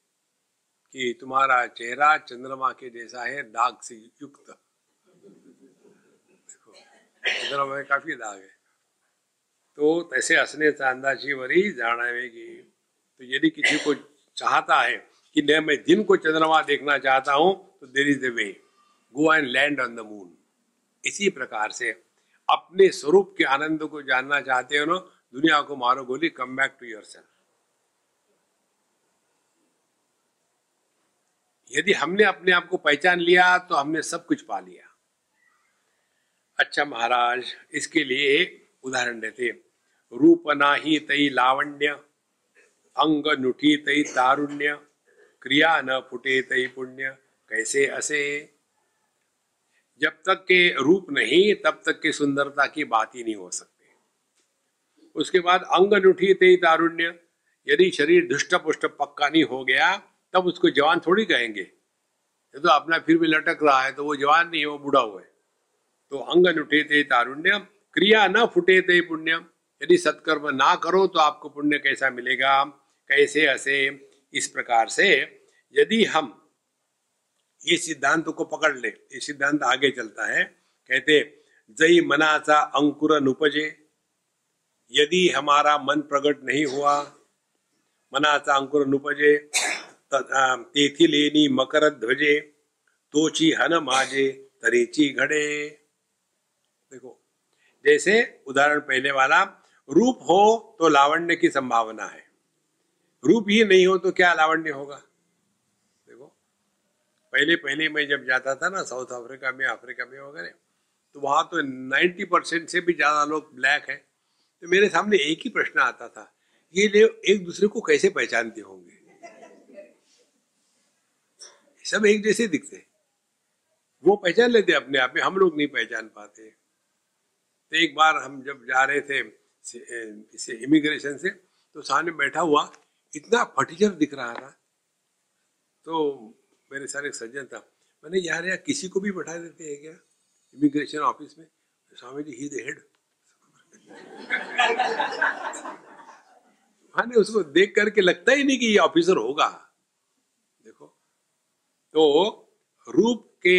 कि तुम्हारा चेहरा चंद्रमा के जैसा है, दाग से युक्त। देखो, चंद्रमा में काफ़ी दाग है। तो तैसे हंसने चांदाची वरी जानावेगी तो यदि किसी को चाहता है कि न, मैं दिन को चंद्रमा देखना चाहता हूँ तो there is the way go and land on the moon इसी प्रकार से अपने स्वरूप के आनंद को जानना चाहते हो ना, दुनिया को मारो गोली come back to your self यदि हमने अपने आप को पहचान लिया तो हमने सब कुछ पा लिया। अच्छा महाराज, इसके लिए उदाहरण देते रूप नाही तई लावण्य, अंग नुठी तई तारुण्य, क्रिया न फुटे तई पुण्य, कैसे असे? जब तक के रूप नहीं, तब तक के सुंदरता की बात ही नहीं हो सकती। उसके बाद अंग नुठी तई तारुण्य। यदि शरीर दुष्ट पुष्ट पक्का नहीं हो गया, तब उसको जवान थोड़ी कहेंगे। ये तो अपना फिर भी लटक रहा है तो वो जवान नहीं है, वो बुढ़ा हुआ है। तो अंग नुठे ते तारुण्य, क्रिया न फुटे ते पुण्य यदि सत्कर्म ना करो तो आपको पुण्य कैसा मिलेगा? कैसे ऐसे इस प्रकार से यदि हम ये सिद्धांत को पकड़ ले। ये सिद्धांत आगे चलता है। कहते जय मनाचा अंकुर नुपजे। यदि हमारा मन प्रकट नहीं हुआ मनाचा अंकुर नुपजे तेथी लेनी मकर ध्वजे, तोची हन माजे, तरीची घड़े। देखो, जैसे उदाहरण पहले वाला, रूप हो तो लावण्य की संभावना है। रूप ही नहीं हो तो क्या लावण्य होगा? पहले पहले मैं जब जाता था ना, साउथ अफ्रीका में अफ्रीका में वगैरह तो वहाँ तो 90 परसेंट से भी ज़्यादा लोग ब्लैक है। तो मेरे सामने एक ही प्रश्न आता था, ये लोग एक दूसरे को कैसे पहचानते होंगे? सब एक जैसे दिखते। वो पहचान लेते अपने आप में, हम लोग नहीं पहचान पाते। तो एक बार हम जब जा रहे थे इसे इमिग्रेशन से तो सामने बैठा हुआ, इतना फटीचर दिख रहा था। तो मेरे सारे सज्जन था। मैंने यार यार किसी को भी बैठा देते हैं क्या? इमिग्रेशन ऑफ़िस में, स्वामी जी ही हेड मैंने उसको देख करके लगता ही नहीं कि ये ऑफिसर होगा। देखो तो रूप के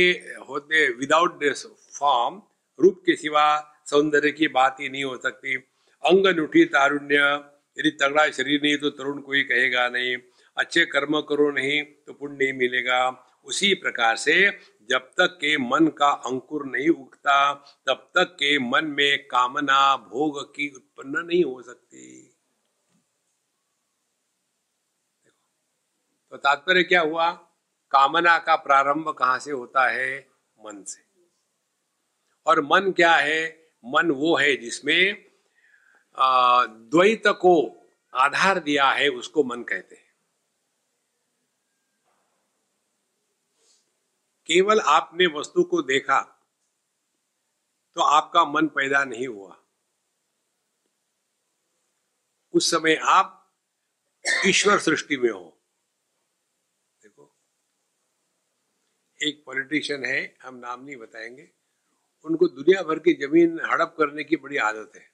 होते विदाउट फॉर्म रूप के सिवा सौंदर्य की बात ही नहीं हो सकती। अंग नुठी तारुण्य, यदि तगड़ा शरीर नहीं तो तरुण कोई कहेगा नहीं। अच्छे कर्म करो नहीं तो पुण्य नहीं मिलेगा। उसी प्रकार से जब तक के मन का अंकुर नहीं उगता, तब तक के मन में कामना, भोग की उत्पन्न नहीं हो सकती। तो तात्पर्य क्या हुआ? कामना का प्रारंभ कहाँ से होता है? मन से। और मन क्या है? मन वो है जिसमें द्वैत को आधार दिया है, उसको मन कहते हैं। केवल आपने वस्तु को देखा तो आपका मन पैदा नहीं हुआ। उस समय आप ईश्वर सृष्टि में हो। देखो, एक पॉलिटिशियन है, हम नाम नहीं बताएँगे। उनको दुनिया भर की ज़मीन हड़प करने की बड़ी आदत है।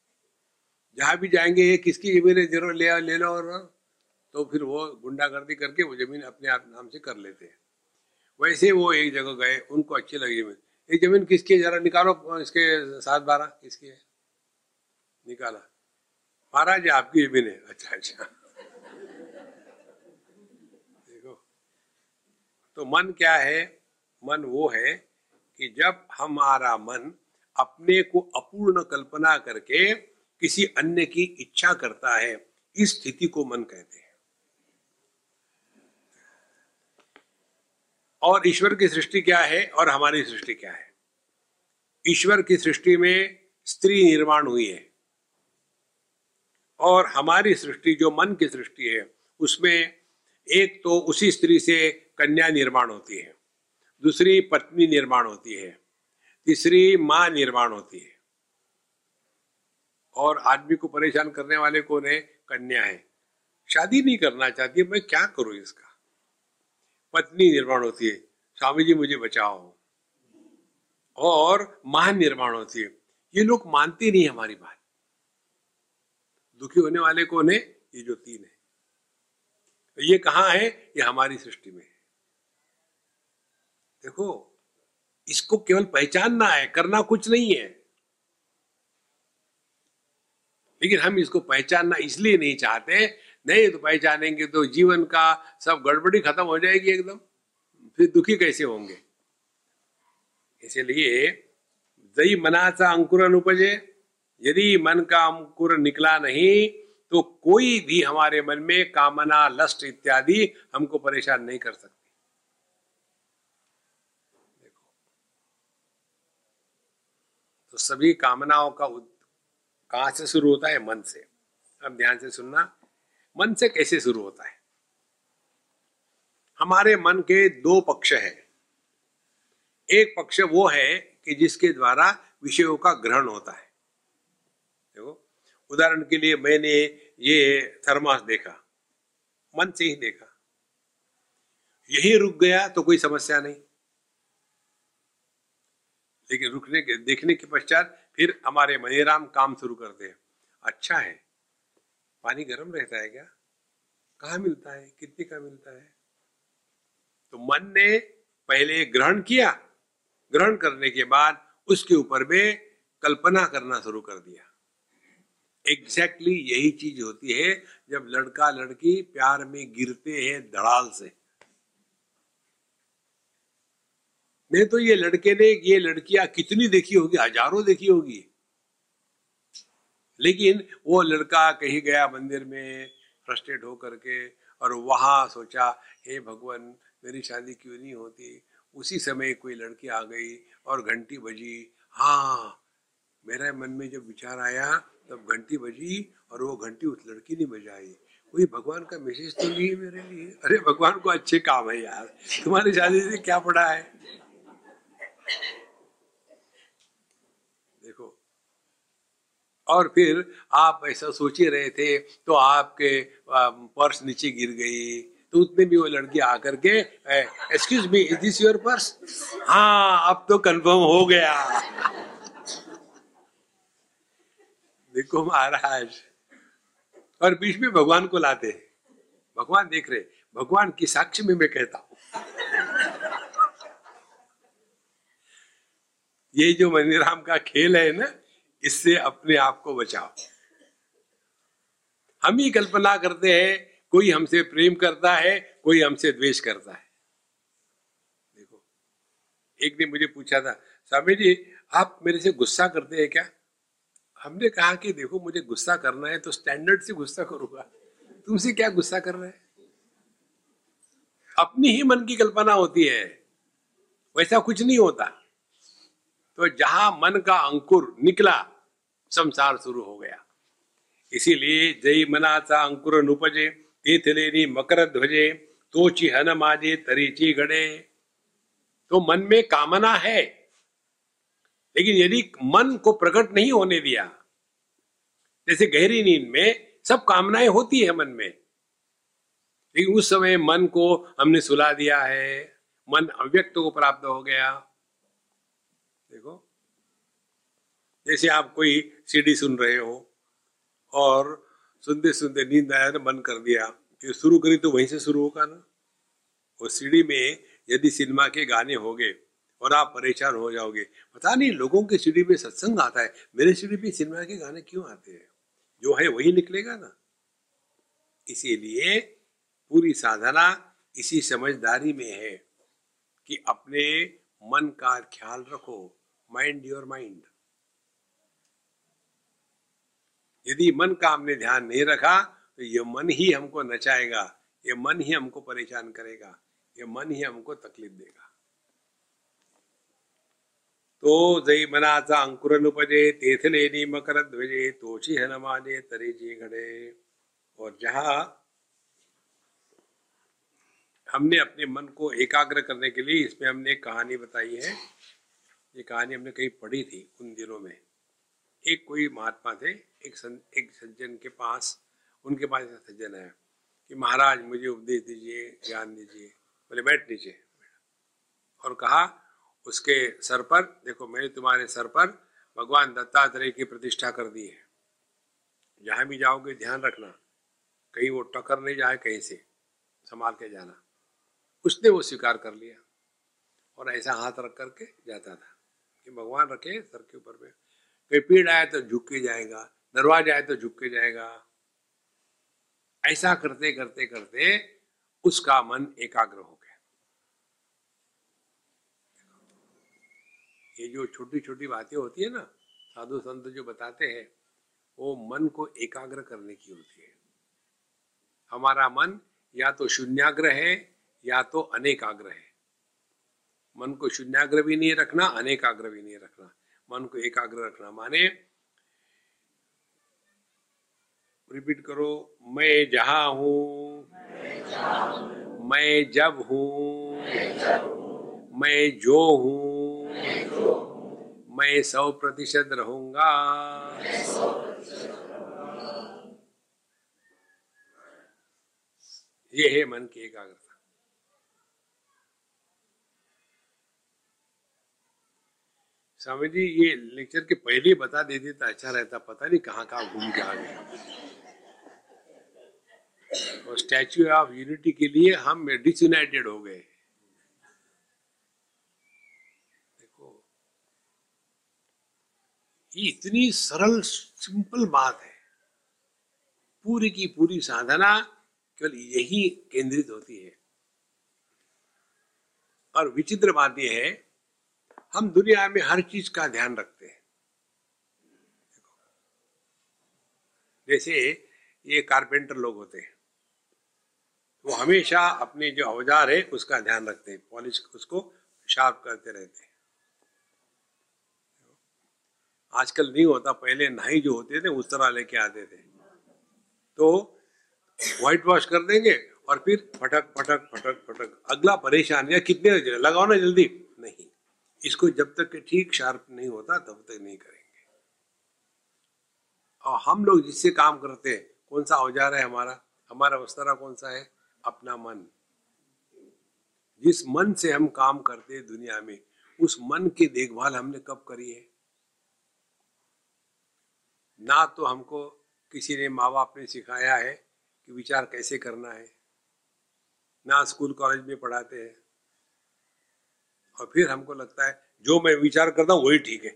जहाँ भी जाएँगे, ये किसकी ज़मीन है, ज़रूर ले ले लो और तो फिर वो गुंडागर्दी करके वो ज़मीन अपने आप नाम से कर लेते हैं। वैसे वो एक जगह गए, उनको अच्छी लगी ज़मीन ये ज़मीन किसकी जरा निकालो, इसके सात बारह, किसकी? है निकाला। महाराज, आपकी ज़मीन है। अच्छा अच्छा। देखो। तो मन क्या है? मन वो है कि जब हमारा मन अपने को अपूर्ण कल्पना करके किसी अन्य की इच्छा करता है, इस स्थिति को मन कहते हैं। और ईश्वर की सृष्टि क्या है और हमारी सृष्टि क्या है? ईश्वर की सृष्टि में स्त्री निर्माण हुई है। और हमारी सृष्टि, जो मन की सृष्टि है, उसमें एक तो उसी स्त्री से कन्या निर्माण होती है, दूसरी पत्नी निर्माण होती है, तीसरी माँ निर्माण होती है। और आदमी को परेशान करने वाले कौन है? कन्या है। शादी नहीं करना चाहती, मैं क्या करूँ इसका? पत्नी निर्माण होती है। स्वामी जी, मुझे बचाओ। और महान निर्माण होती है। ये लोग मानते नहीं हमारी बात। दुखी होने वाले कौन है? ये जो तीन है। तो ये कहा है? ये हमारी सृष्टि में है। देखो, इसको केवल पहचानना है, करना कुछ नहीं है। लेकिन हम इसको पहचानना इसलिए नहीं चाहते नहीं तो पहचानेंगे तो जीवन का सब गड़बड़ी खत्म हो जाएगी एकदम। फिर दुखी कैसे होंगे? इसलिए जई मना मनाचा अंकुरन उपजे। यदि मन का अंकुर निकला नहीं तो कोई भी हमारे मन में कामना, लस्ट इत्यादि हमको परेशान नहीं कर सकती। देखो तो सभी कामनाओं का कहा से शुरू होता है? मन से। अब ध्यान से सुनना। मन से कैसे शुरू होता है? हमारे मन के दो पक्ष है। एक पक्ष वो है कि जिसके द्वारा विषयों का ग्रहण होता है। देखो, उदाहरण के लिए मैंने ये थर्मास देखा, मन से ही देखा। यही रुक गया तो कोई समस्या नहीं। लेकिन रुकने के, देखने के पश्चात फिर हमारे मनीराम काम शुरू करते हैं। अच्छा है पानी गर्म रहता है क्या? कहा मिलता है? कितने का मिलता है? तो मन ने पहले ग्रहण किया। ग्रहण करने के बाद उसके ऊपर में कल्पना करना शुरू कर दिया। एग्जैक्टली exactly यही चीज़ होती है जब लड़का लड़की प्यार में गिरते हैं धड़ाल से। नहीं तो ये लड़के ने, ये लड़कियाँ कितनी देखी होगी? हज़ारों देखी होगी। लेकिन वो लड़का कहीं गया मंदिर में फ्रस्ट्रेट होकर के और वहाँ सोचा, हे भगवान, मेरी शादी क्यों नहीं होती? उसी समय कोई लड़की आ गई और घंटी बजी। हाँ मेरे मन में जब विचार आया, तब घंटी बजी और वो घंटी उस लड़की ने बजाई। कोई भगवान का मैसेज तो नहीं है मेरे लिए। अरे, भगवान को अच्छे काम है यार। तुम्हारी शादी से क्या पड़ा है देखो और फिर आप ऐसा सोच रहे थे तो आपके पर्स नीचे गिर गई। तो उतने भी वो लड़की आकर के excuse me is this your purse? हाँ अब तो कंफर्म हो गया। देखो महाराज, और बीच में भगवान को लाते हैं। भगवान देख रहे भगवान की साक्षी में मैं कहता हूँ। ये जो मनीराम का खेल है ना इससे अपने आप को बचाओ। हम ही कल्पना करते हैं, कोई हमसे प्रेम करता है, कोई हमसे द्वेष करता है। देखो, एक ने मुझे पूछा था, स्वामी जी, आप मेरे से गुस्सा करते हैं क्या? हमने कहा कि देखो, मुझे गुस्सा करना है तो स्टैंडर्ड से गुस्सा करूँगा। तुमसे क्या गुस्सा कर रहे हैं? अपनी ही मन की कल्पना होती है। वैसा कुछ नहीं होता। तो जहाँ मन का अंकुर निकला संसार शुरू हो गया। इसीलिए जय मनाचा अंकुर नुपजे तीथ लेनी मकर ध्वजे तो चिहन माजे तरीची घड़े तो मन में कामना है, लेकिन यदि मन को प्रकट नहीं होने दिया, जैसे गहरी नींद में, सब कामनाएँ होती है मन में। लेकिन उस समय मन को हमने सुला दिया है, मन अव्यक्त को प्राप्त हो गया। देखो, जैसे आप कोई सीडी सुन रहे हो और सुनते सुनते नींद आया तो बंद कर दिया। फिर शुरू करी तो वहीं से शुरू होगा ना। वो सीडी में यदि सिनेमा के गाने हो गए और आप परेशान हो जाओगे। पता नहीं लोगों के सीडी में सत्संग आता है। मेरे सीडी पे सिनेमा के गाने क्यों आते हैं? जो है वही निकलेगा ना। इसीलिए पूरी साधना इसी समझदारी में है कि अपने मन का ख्याल रखो। माइंड योर माइंड यदि मन का हमने ध्यान नहीं रखा तो ये मन ही हमको नचाएगा, ये मन ही हमको परेशान करेगा, ये मन ही हमको तकलीफ़ देगा। तो जय मनाचा अंकुर नुपजे तेथ लेनी मकर ध्वजे तोशी हनुमाने तरे जी घड़े। और जहा हमने अपने मन को एकाग्र करने के लिए इसमें हमने एक कहानी बताई है। ये कहानी हमने कहीं पढ़ी थी उन दिनों में। एक कोई महात्मा थे एक सं, एक सज्जन के पास उनके पास सज्जन है कि महाराज मुझे उपदेश दीजिए ज्ञान दीजिए बोले बैठ नीचे और कहा उसके सर पर देखो मैंने तुम्हारे सर पर भगवान दत्तात्रेय की प्रतिष्ठा कर दी है। जहाँ भी जाओगे ध्यान रखना कहीं वो टकर नहीं जाए कहीं से संभाल के जाना। उसने वो स्वीकार कर लिया और ऐसा हाथ रख करके जाता था कि भगवान रखे सर के ऊपर में। कहीं पीड़ आए तो झुक के जाएगा, दरवाज़ा आए तो झुक के जाएगा। ऐसा करते करते करते उसका मन एकाग्र हो गया। ये जो छोटी छोटी बातें होती है ना, साधु संत जो बताते हैं, वो मन को एकाग्र करने की होती है। हमारा मन या तो शून्याग्र है, या तो अनेकाग्र है। मन को शून्याग्र भी नहीं रखना, अनेकाग्र भी नहीं रखना। मन को एकाग्र रखना। माने रिपीट करो, मैं जहा हूँ, मैं जब हूँ, मैं जो हूँ, मैं सौ प्रतिशत रहूँगा। ये है मन की एकाग्रता। स्वामी जी, ये लेक्चर के पहले बता देते तो अच्छा रहता, पता नहीं कहाँ कहाँ घूम के आ गए। और स्टैच्यू ऑफ़ यूनिटी के लिए हम डिसयूनाइटेड हो गए। देखो, ये इतनी सरल सिंपल बात है। पूरी की पूरी साधना केवल यही केंद्रित होती है। और विचित्र बात यह है हम दुनिया में हर चीज़ का ध्यान रखते हैं। जैसे ये कारपेंटर लोग होते हैं, वो हमेशा अपने जो औज़ार है, उसका ध्यान रखते हैं, पॉलिश उसको शार्प करते रहते हैं। आजकल नहीं होता, पहले नाई जो होते थे, उस तरह लेके आते थे। तो व्हाइट वॉश कर देंगे और फिर फटक फटक फटक फटक, अगला परेशान, या कितने लगाओ ना जल्दी। नहीं। इसको जब तक के ठीक शार्प नहीं होता, तब तक नहीं करेंगे। और हम लोग जिससे काम करते हैं, कौन सा औज़ार है हमारा? हमारा वस्तरा कौन सा है? अपना मन। जिस मन से हम काम करते हैं दुनिया में, उस मन की देखभाल हमने कब करी है? ना तो हमको किसी ने माँ बाप ने सिखाया है कि विचार कैसे करना है। ना स्कूल कॉलेज में पढ़ाते हैं। और फिर हमको लगता है, जो मैं विचार करता हूँ, वही ठीक है।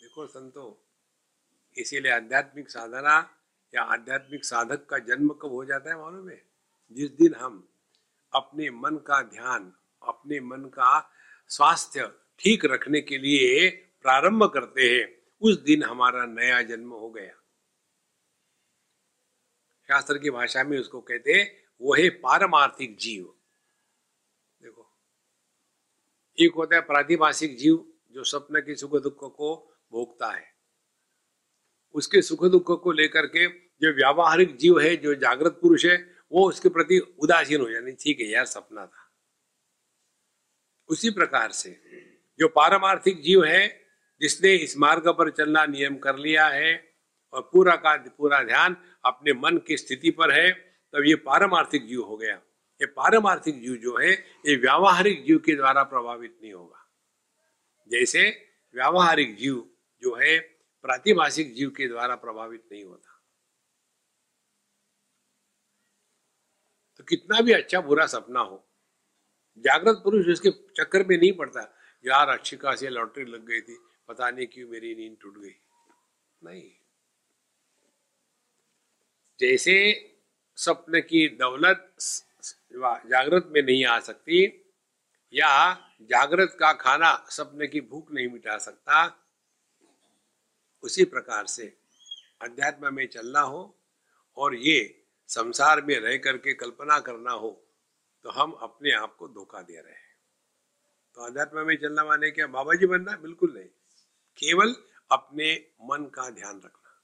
देखो संतो, इसीलिए आध्यात्मिक साधना या आध्यात्मिक साधक का जन्म कब हो जाता है मालूम है? जिस दिन हम अपने मन का ध्यान, अपने मन का स्वास्थ्य ठीक रखने के लिए प्रारंभ करते हैं, उस दिन हमारा नया जन्म हो गया। शास्त्र की भाषा में उसको कहते वो है पारमार्थिक जीव। एक होता है प्रातिभाषिक जीव जो स्वप्न के सुख दुख को भोगता है। उसके सुख दुख को लेकर के जो व्यावहारिक जीव है, जो जागृत पुरुष है, वो उसके प्रति उदासीन हो जाए ठीक है यार सपना था। उसी प्रकार से जो पारमार्थिक जीव है, जिसने इस मार्ग पर चलना नियम कर लिया है और पूरा का पूरा ध्यान अपने मन की स्थिति पर है, तब ये पारमार्थिक जीव हो गया। ये पारमार्थिक जीव जो है, ये व्यावहारिक जीव के द्वारा प्रभावित नहीं होगा। जैसे व्यावहारिक जीव जो है, प्रातिभाषिक जीव के द्वारा प्रभावित नहीं होता। तो कितना भी अच्छा बुरा सपना हो, जागृत पुरुष उसके चक्कर में नहीं पड़ता, यार अच्छी खासी लॉटरी लग गई थी, पता नहीं क्यों मेरी नींद टूट गई। नहीं। जैसे स्वप्न की दौलत जागृत में नहीं आ सकती, या जागृत का खाना सपने की भूख नहीं मिटा सकता, उसी प्रकार से अध्यात्म में चलना हो और ये संसार में रह करके कल्पना करना हो तो हम अपने आप को धोखा दे रहे हैं। तो अध्यात्म में चलना माने क्या? बाबा जी बनना? बिल्कुल नहीं। केवल अपने मन का ध्यान रखना।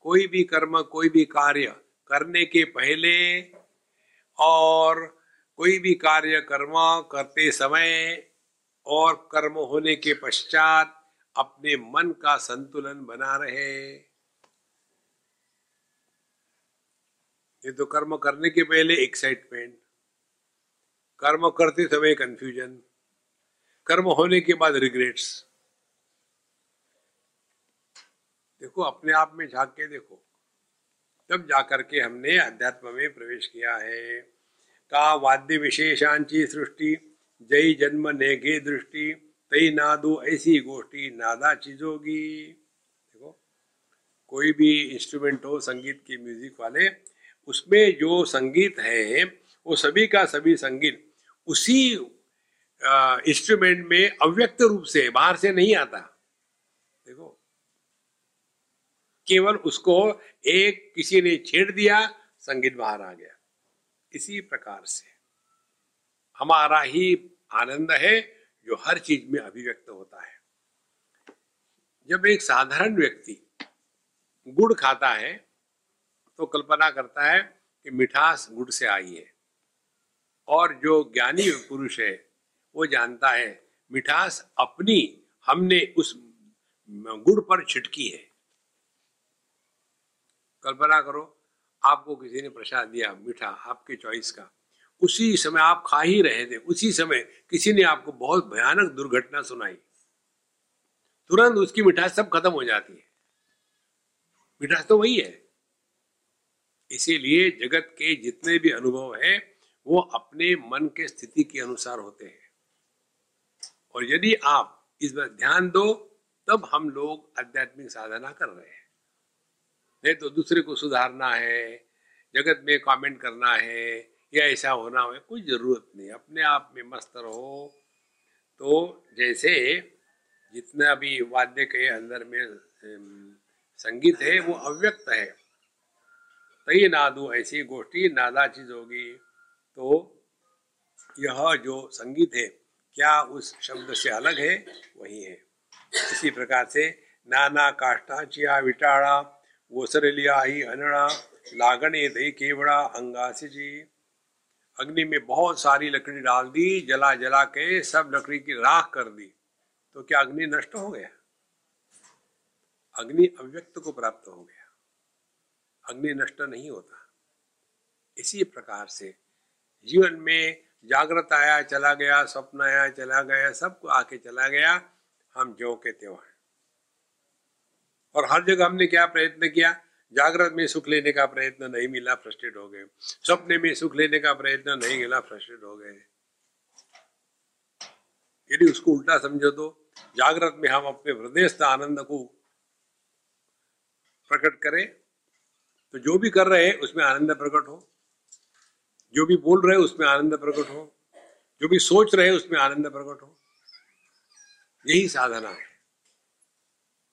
कोई भी कर्म, कोई भी कार्य करने के पहले और कोई भी कार्य कर्म करते समय और कर्म होने के पश्चात अपने मन का संतुलन बना रहे। ये तो कर्म करने के पहले एक्साइटमेंट कर्म करते समय कंफ्यूजन कर्म होने के बाद रिग्रेट्स देखो, अपने आप में झाँक के देखो। तब जाकर के हमने अध्यात्म में प्रवेश किया है। का वाद्य विशेषांची सृष्टि जय जन्म नेगे दृष्टि तई नादो ऐसी गोष्ठी, नादा चीजोगी। देखो, कोई भी इंस्ट्रूमेंट हो, संगीत की म्यूज़िक वाले, उसमें जो संगीत है, वो सभी का सभी संगीत उसी इंस्ट्रूमेंट में अव्यक्त रूप से, बाहर से नहीं आता देखो केवल उसको एक किसी ने छेड़ दिया, संगीत बाहर आ गया। इसी प्रकार से हमारा ही आनंद है जो हर चीज़ में अभिव्यक्त होता है। जब एक साधारण व्यक्ति गुड़ खाता है तो कल्पना करता है कि मिठास गुड़ से आई है। और जो ज्ञानी पुरुष है, वो जानता है, मिठास अपनी हमने उस गुड़ पर छिटकी है। कल्पना करो, आपको किसी ने प्रसाद दिया, मीठा, आपके चॉइस का। उसी समय आप खा ही रहे थे। उसी समय किसी ने आपको बहुत भयानक दुर्घटना सुनाई। तुरंत उसकी मिठास सब खत्म हो जाती है। मिठास तो वही है। इसीलिए जगत के जितने भी अनुभव है, वो अपने मन के स्थिति के अनुसार होते हैं। और यदि आप इस पर ध्यान दो, तब हम लोग आध्यात्मिक साधना कर रहे हैं। नहीं तो दूसरे को सुधारना है, जगत में कमेंट करना है, या ऐसा होना है, कोई ज़रूरत नहीं। अपने आप में मस्त रहो। तो जैसे जितना भी वाद्य के अंदर में संगीत है, वो अव्यक्त है। तई नादू ऐसी गोष्ठी, नादा चीज़ होगी। तो यह जो संगीत है, क्या उस शब्द से अलग है? वही है। इसी प्रकार से नाना काष्ठा चिया विटाड़ा ओसरलिया ही अनड़ा लागणे दई केवड़ा अंगासी जी। अग्नि में बहुत सारी लकड़ी डाल दी, जला जला के सब लकड़ी की राख कर दी। तो क्या अग्नि नष्ट हो गया? अग्नि अव्यक्त को प्राप्त हो गया। अग्नि नष्ट नहीं होता। इसी प्रकार से जीवन में जागृत आया, चला गया, स्वप्न आया, चला गया, सबको आके चला गया। हम जो के त्यों हैं। और हर जगह हमने क्या प्रयत्न किया? जागृत में सुख लेने का प्रयत्न नहीं मिला फ्रस्ट्रेट हो गए। सपने में सुख लेने का प्रयत्न नहीं मिला फ्रस्ट्रेट हो गए। यदि उसको उल्टा समझो तो जागृत में हम अपने हृदयस्थ आनंद को प्रकट करें तो जो भी कर रहे हैं, उसमें आनंद प्रकट हो। जो भी बोल रहे हैं, उसमें आनंद प्रकट हो। जो भी सोच रहे उसमें आनंद प्रकट हो। यही साधना है।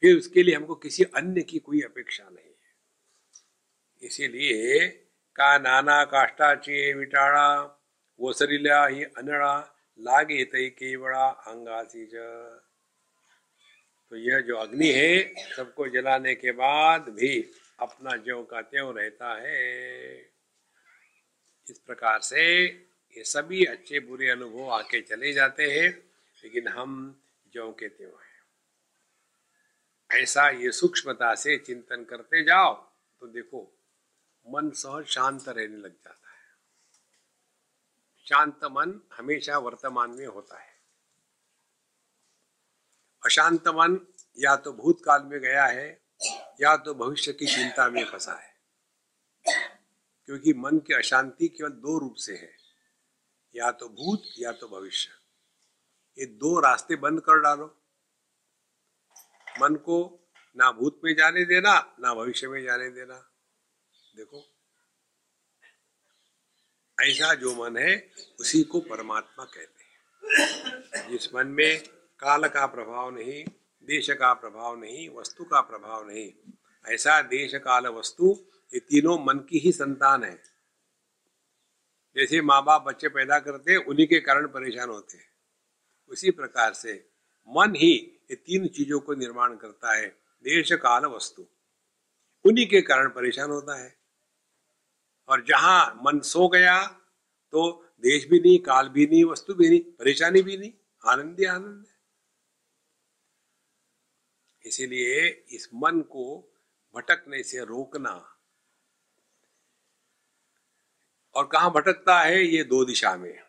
फिर उसके लिए हमको किसी अन्य की कोई अपेक्षा नहीं है। इसीलिए का नाना काष्टा चे विटाड़ा सरिला ही अनड़ा लागे तई केवड़ा अंगासी तो यह जो अग्नि है, सबको जलाने के बाद भी अपना ज्यो का त्यों रहता है। इस प्रकार से ये सभी अच्छे बुरे अनुभव आके चले जाते हैं, लेकिन हम ज्यो के त्यों हैं। ऐसा ये सूक्ष्मता से चिंतन करते जाओ तो देखो, मन सहज शांत रहने लग जाता है। शांत मन हमेशा वर्तमान में होता है। अशांत मन या तो भूतकाल में गया है, या तो भविष्य की चिंता में फंसा है। क्योंकि मन की अशांति केवल दो रूप से है, या तो भूत या तो भविष्य। ये दो रास्ते बंद कर डालो। मन को ना भूत में जाने देना, ना भविष्य में जाने देना। देखो, ऐसा जो मन है, उसी को परमात्मा कहते हैं। जिस मन में काल का प्रभाव नहीं, देश का प्रभाव नहीं, वस्तु का प्रभाव नहीं, ऐसा देश काल वस्तु ये तीनों मन की ही संतान है। जैसे माँ बाप बच्चे पैदा करते उन्हीं के कारण परेशान होते हैं। उसी प्रकार से मन ही ये तीन चीज़ों को निर्माण करता है देश काल वस्तु। उन्हीं के कारण परेशान होता है। और जहाँ मन सो गया तो देश भी नहीं, काल भी नहीं, वस्तु भी नहीं, परेशानी भी नहीं, आनंद ही आनंद है। इसीलिए इस मन को भटकने से रोकना। और कहा भटकता है, ये दो दिशा में,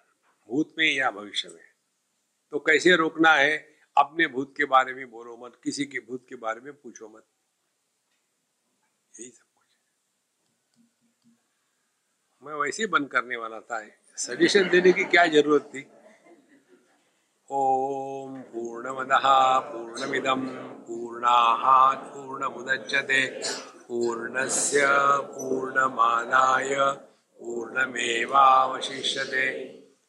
भूत में या भविष्य में। तो कैसे रोकना है अपने भूत के बारे में बोलो मत, किसी के भूत के बारे में पूछो मत। यही सब कुछ मैं वैसे बंद करने वाला था। सजेशन देने की क्या ज़रूरत थी? ओम पूर्णमदः पूर्णमिदं पूर्णात् पूर्णमुदच्यते पूर्णस्य पूर्णमादाय पूर्णमेवावशिष्यते।